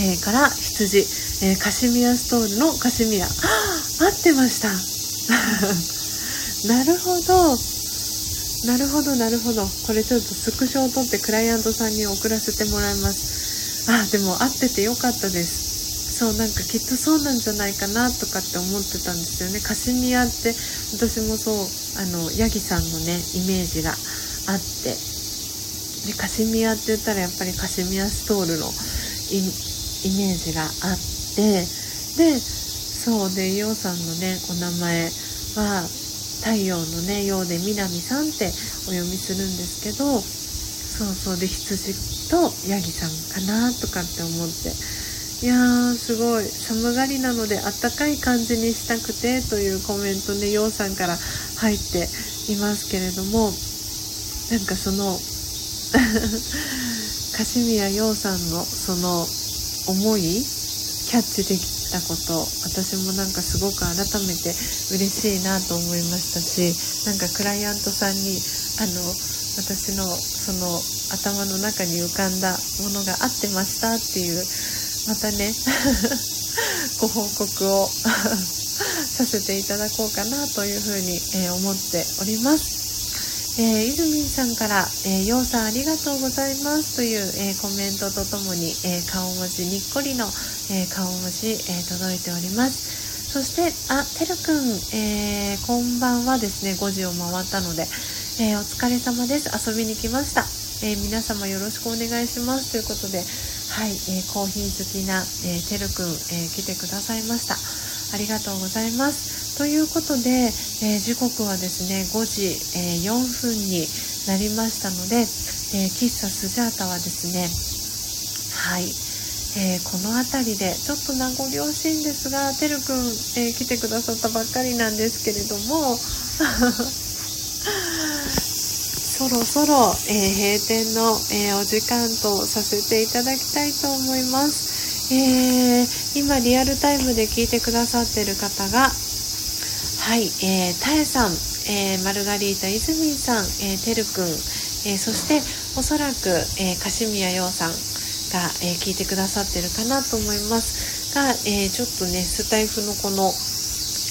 A: えから羊、えカシミヤストールのカシミヤ。合ってました。[laughs] なるほど。なるほどなるほど。これちょっとスクショを取ってクライアントさんに送らせてもらいます。あでも合っててよかったです。そうなんかきっとそうなんじゃないかなとかって思ってたんですよね。カシミヤって私もそうあのヤギさんのねイメージがあって。でカシミヤって言ったらやっぱりカシミヤストールのイメージがあって。でそうでヨウさんのねお名前は太陽のねようで南さんってお読みするんですけど。そうそうで羊とヤギさんかなとかって思っていやーすごい。寒がりなのであったかい感じにしたくてというコメントねようさんから入っていますけれどもなんかその [laughs] カシミヤヨウさんのその思いキャッチできたこと私もなんかすごく改めて嬉しいなと思いましたしなんかクライアントさんにあの私のその頭の中に浮かんだものが合ってましたっていうまたね [laughs] ご報告を [laughs] させていただこうかなというふうに、えー、思っております。えー、いずみんさんから、えー、ようさんありがとうございますという、えー、コメントとともに、えー、顔文字にっこりの、え顔文字、え届いております。そして、あ、てるくん、えこんばんはですね、5時を回ったので、えお疲れ様です。遊びに来ました。え皆様よろしくお願いしますということで、はい、えー、コーヒー好きな、えー、てるくん、えー、来てくださいました。ありがとうございます。ということで、え時刻はですね、5時、え4分になりましたので、え喫茶スジャータはですね、はい、え、この辺りでちょっと名残惜しいんですがてるくん、え、来てくださったばっかりなんですけれどもそろそろ、えー、閉店の、えお時間とさせていただきたいと思います。え今リアルタイムで聞いてくださってる方がはい、えー、たえさん、えー、マルガリータ泉さん、えー、てるくん、えー、そしておそらく、えー、カシミヤヨウさんが、えー、聞いてくださってるかなと思いますが、えー、ちょっとねスタイフのこの、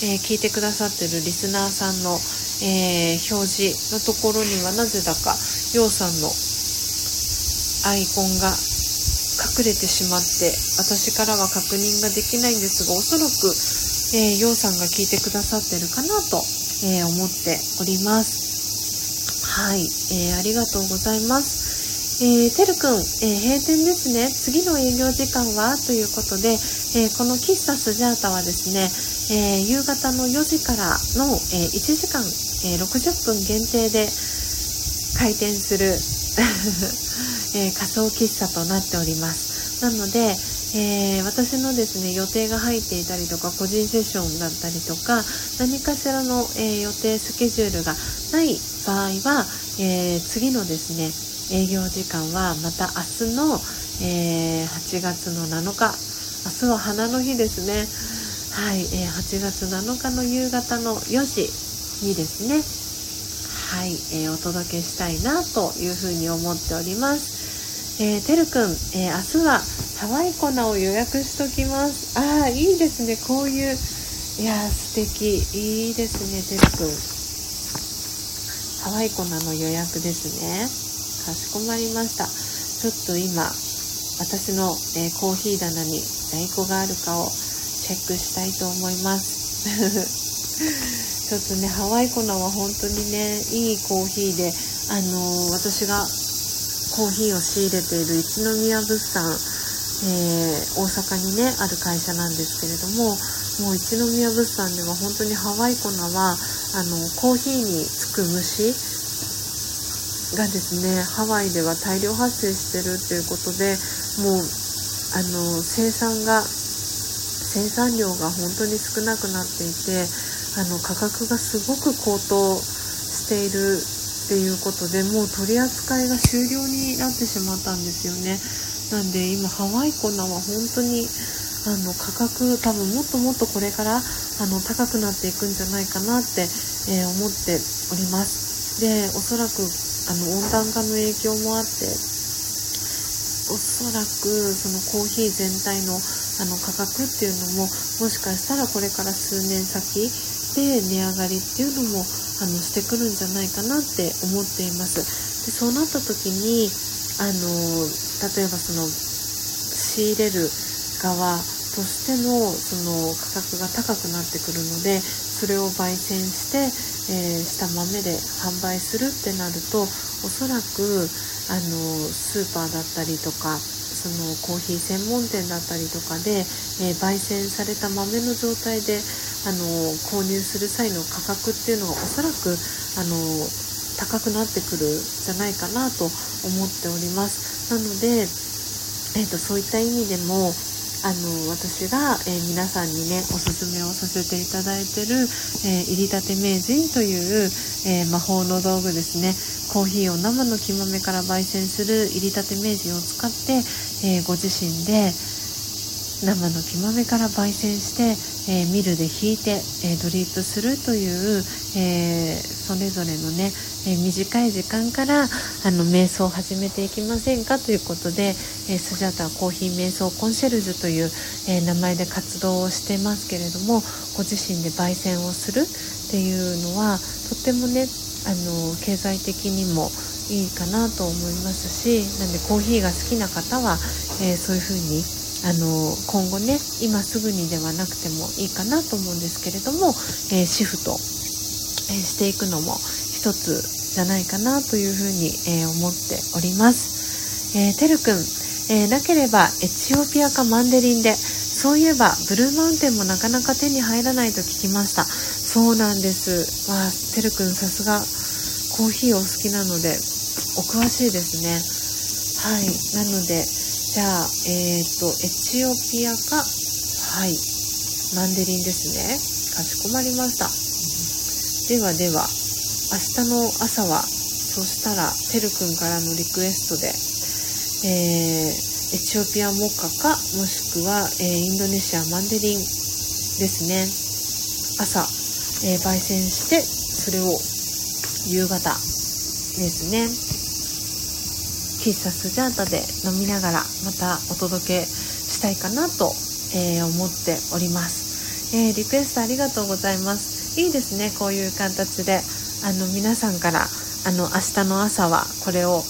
A: えー、聞いてくださってるリスナーさんの、えー、表示のところにはなぜだかヨウさんのアイコンが隠れてしまって私からは確認ができないんですがおそらく、えー、ヨウさんが聞いてくださってるかなと、えー、思っておりますはい、えー、ありがとうございます。えー、てるくん、え、閉店ですね。次の営業時間は？ということで、え、この喫茶スジャータはですね、え夕方の4時からの、え1時間、え60分限定で開店する、[laughs] え仮想喫茶となっております。なので、え、私のですね予定が入っていたりとか個人セッションだったりとか何かしらの、え、予定スケジュールがない場合は、え、次のですね営業時間はまた明日の、え8月の7日明日は花の日ですねはい、えー8月7日の夕方の4時にですねはい、えお届けしたいなというふうに思っております。えー、てるくん、えー、明日はハワイ粉を予約しときます。ああいいですね。こういういや素敵。いいですねてるくん。ハワイ粉の予約ですね。かしこまりました。ちょっと今私の、えー、コーヒー棚に在庫があるかをチェックしたいと思います。[laughs] ちょっとねハワイ粉は本当にねいいコーヒーであのー、私がコーヒーを仕入れている一宮物産えー、大阪にねある会社なんですけれどももう一宮物産では本当にハワイ粉はあのコーヒーにつく虫がですねハワイでは大量発生してるっていうことでもうあの生産が生産量が本当に少なくなっていてあの価格がすごく高騰しているっていうことでもう取り扱いが終了になってしまったんですよね。なんで今ハワイ粉は本当にあの価格多分もっともっとこれからあの高くなっていくんじゃないかなって、えー、思っておりますでおそらくあの温暖化の影響もあっておそらくそのコーヒー全体のあの価格っていうのももしかしたらこれから数年先で値上がりっていうのもあのしてくるんじゃないかなって思っています。でそうなった時にあの例えばその仕入れる側としてのその価格が高くなってくるのでそれを焙煎して、えー、した豆で販売するってなるとおそらくあのスーパーだったりとかそのコーヒー専門店だったりとかで、えー、焙煎された豆の状態であの購入する際の価格っていうのがおそらくあの高くなってくるじゃないかなと思っております。なので、えーと、そういった意味でもあの私が、えー、皆さんにねおすすめをさせていただいてる、えー、入りたて名人という、えー、魔法の道具ですね。コーヒーを生の木豆から焙煎する入りたて名人を使って、えご自身で生の木豆から焙煎して、えミルでひいて、えドリップするという、えそれぞれのねえ短い時間からあの瞑想を始めていきませんかということで、えスジャタコーヒー瞑想コンシェルジュという、え名前で活動をしてますけれどもご自身で焙煎をするっていうのはとってもねあの経済的にもいいかなと思いますしなんでコーヒーが好きな方は、え、そういうふうにあの今後ね今すぐにではなくてもいいかなと思うんですけれども、えー、シフト、えー、していくのも一つじゃないかなというふうに、えー、思っております。えー、てるくん、えー、なければエチオピアかマンデリンで、そういえばブルーマウンテンもなかなか手に入らないと聞きました。そうなんです。わあ、てるくんさすがコーヒーお好きなのでお詳しいですね。はい。なので、じゃあえっ、とエチオピアかはい。マンデリンですね。かしこまりました。ではでは明日の朝はそしたらてるくんからのリクエストで、えー、エチオピアモカかもしくは、えー、インドネシアマンデリンですね。朝、え、焙煎してそれを夕方ですね。喫茶スジャータで飲みながらまたお届けしたいかなと、えー、思っております、えー、リクエストありがとうございます。いいですねこういう形で。あの皆さんからあの明日の朝はこれを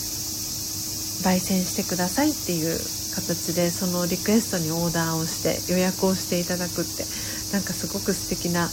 A: 焙煎してくださいっていう形でそのリクエストにオーダーをして予約をしていただくってなんかすごく素敵なあ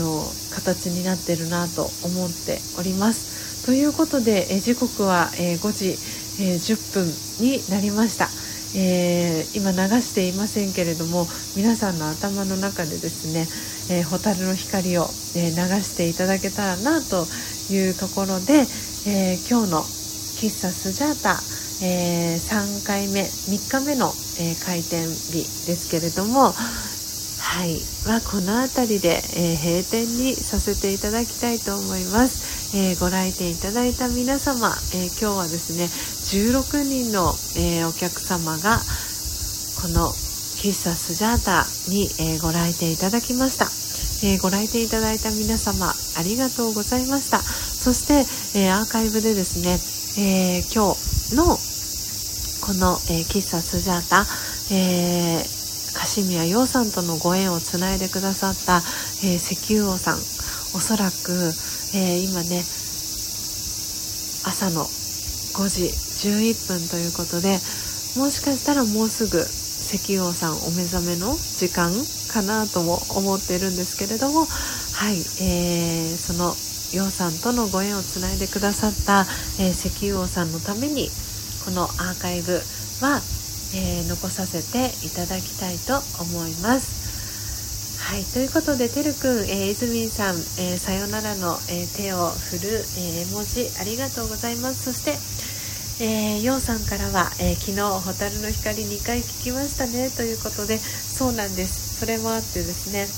A: の形になってるなと思っております。ということでえ時刻は、え5時、え10分になりました。えー、今流していませんけれども皆さんの頭の中でですね、えー、蛍の光を、え、流していただけたらなというところで、え今日の喫茶スジャータ、え3回目3日目の、え開店日ですけれどもはい。はこの辺りで、え閉店にさせていただきたいと思います、えご来店いただいた皆様、え今日はですね16人の、えお客様がこの喫茶スジャータに、えご来店いただきました、えご来店いただいた皆様ありがとうございました。そして、えアーカイブでですね、え今日のこの、え喫茶スジャータ、え樫宮陽さんとのご縁をつないでくださった、え石油王さん。おそらく、え今ね朝の5時11分ということでもしかしたらもうすぐ石油王さんお目覚めの時間かなとも思ってるんですけれどもはい、えー、その陽さんとのご縁をつないでくださった、えー、石油王さんのためにこのアーカイブは、えー、残させていただきたいと思います。はい、ということで、てるくん、えー、いずみんさん、えー、さよならの、えー、手を振る、えー、絵文字ありがとうございます。そして、えー、ようさんからは、えー、昨日、蛍の光2回聞きましたね、ということで、そうなんです。それもあってですね、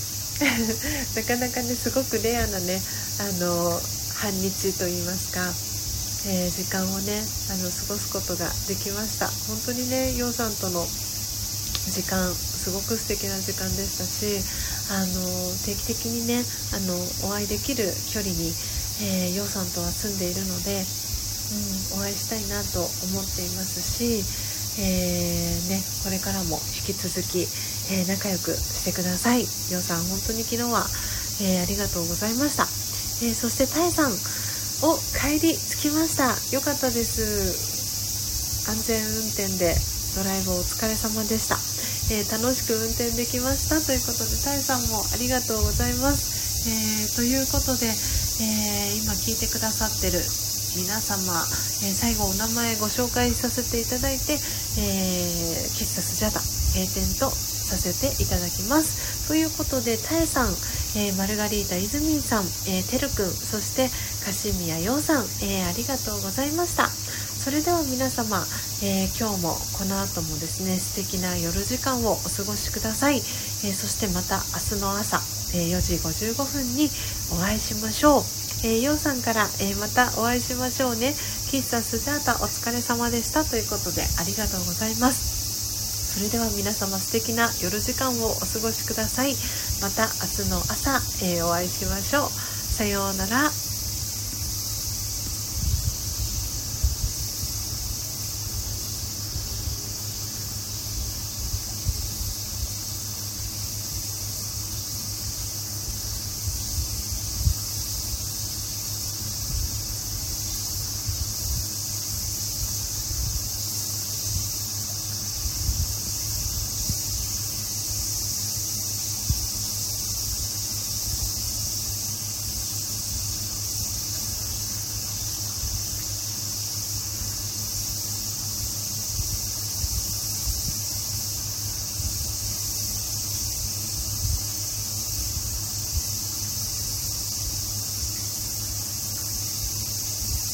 A: [laughs] なかなかね、すごくレアなね、あの、半日といいますか、えー、時間をね、あの、過ごすことができました。本当にね、ようさんとの時間、すごく素敵な時間でしたし、あの、定期的にね、あの、お会いできる距離に、えー、ようさんとは住んでいるので、うん、お会いしたいなと思っていますし、えー、ね、これからも引き続き、えー、仲良くしてください。ようさん、本当に昨日は、えー、ありがとうございました。えそして、たえさん、お、帰り着きました。よかったです。安全運転でドライブお疲れ様でした。え楽しく運転できましたということで、たえさんもありがとうございます。えということで、え今聞いてくださってる皆様、え、最後お名前ご紹介させていただいて、えー、喫茶スジャタ閉店とさせていただきます。ということで、たえさん、えー、マルガリータイズミンさん、えー、てるくん、そしてカシミヤヨウさん、えー、ありがとうございました。それでは皆様、えー、今日もこの後もですね素敵な夜時間をお過ごしください、えー、そしてまた明日の朝、え、4時55分にお会いしましょうえー、ようさんから、え、またお会いしましょうね。喫茶スジャータお疲れ様でしたということでありがとうございます。それでは皆様素敵な夜時間をお過ごしください。また明日の朝、えー、お会いしましょう。さようなら。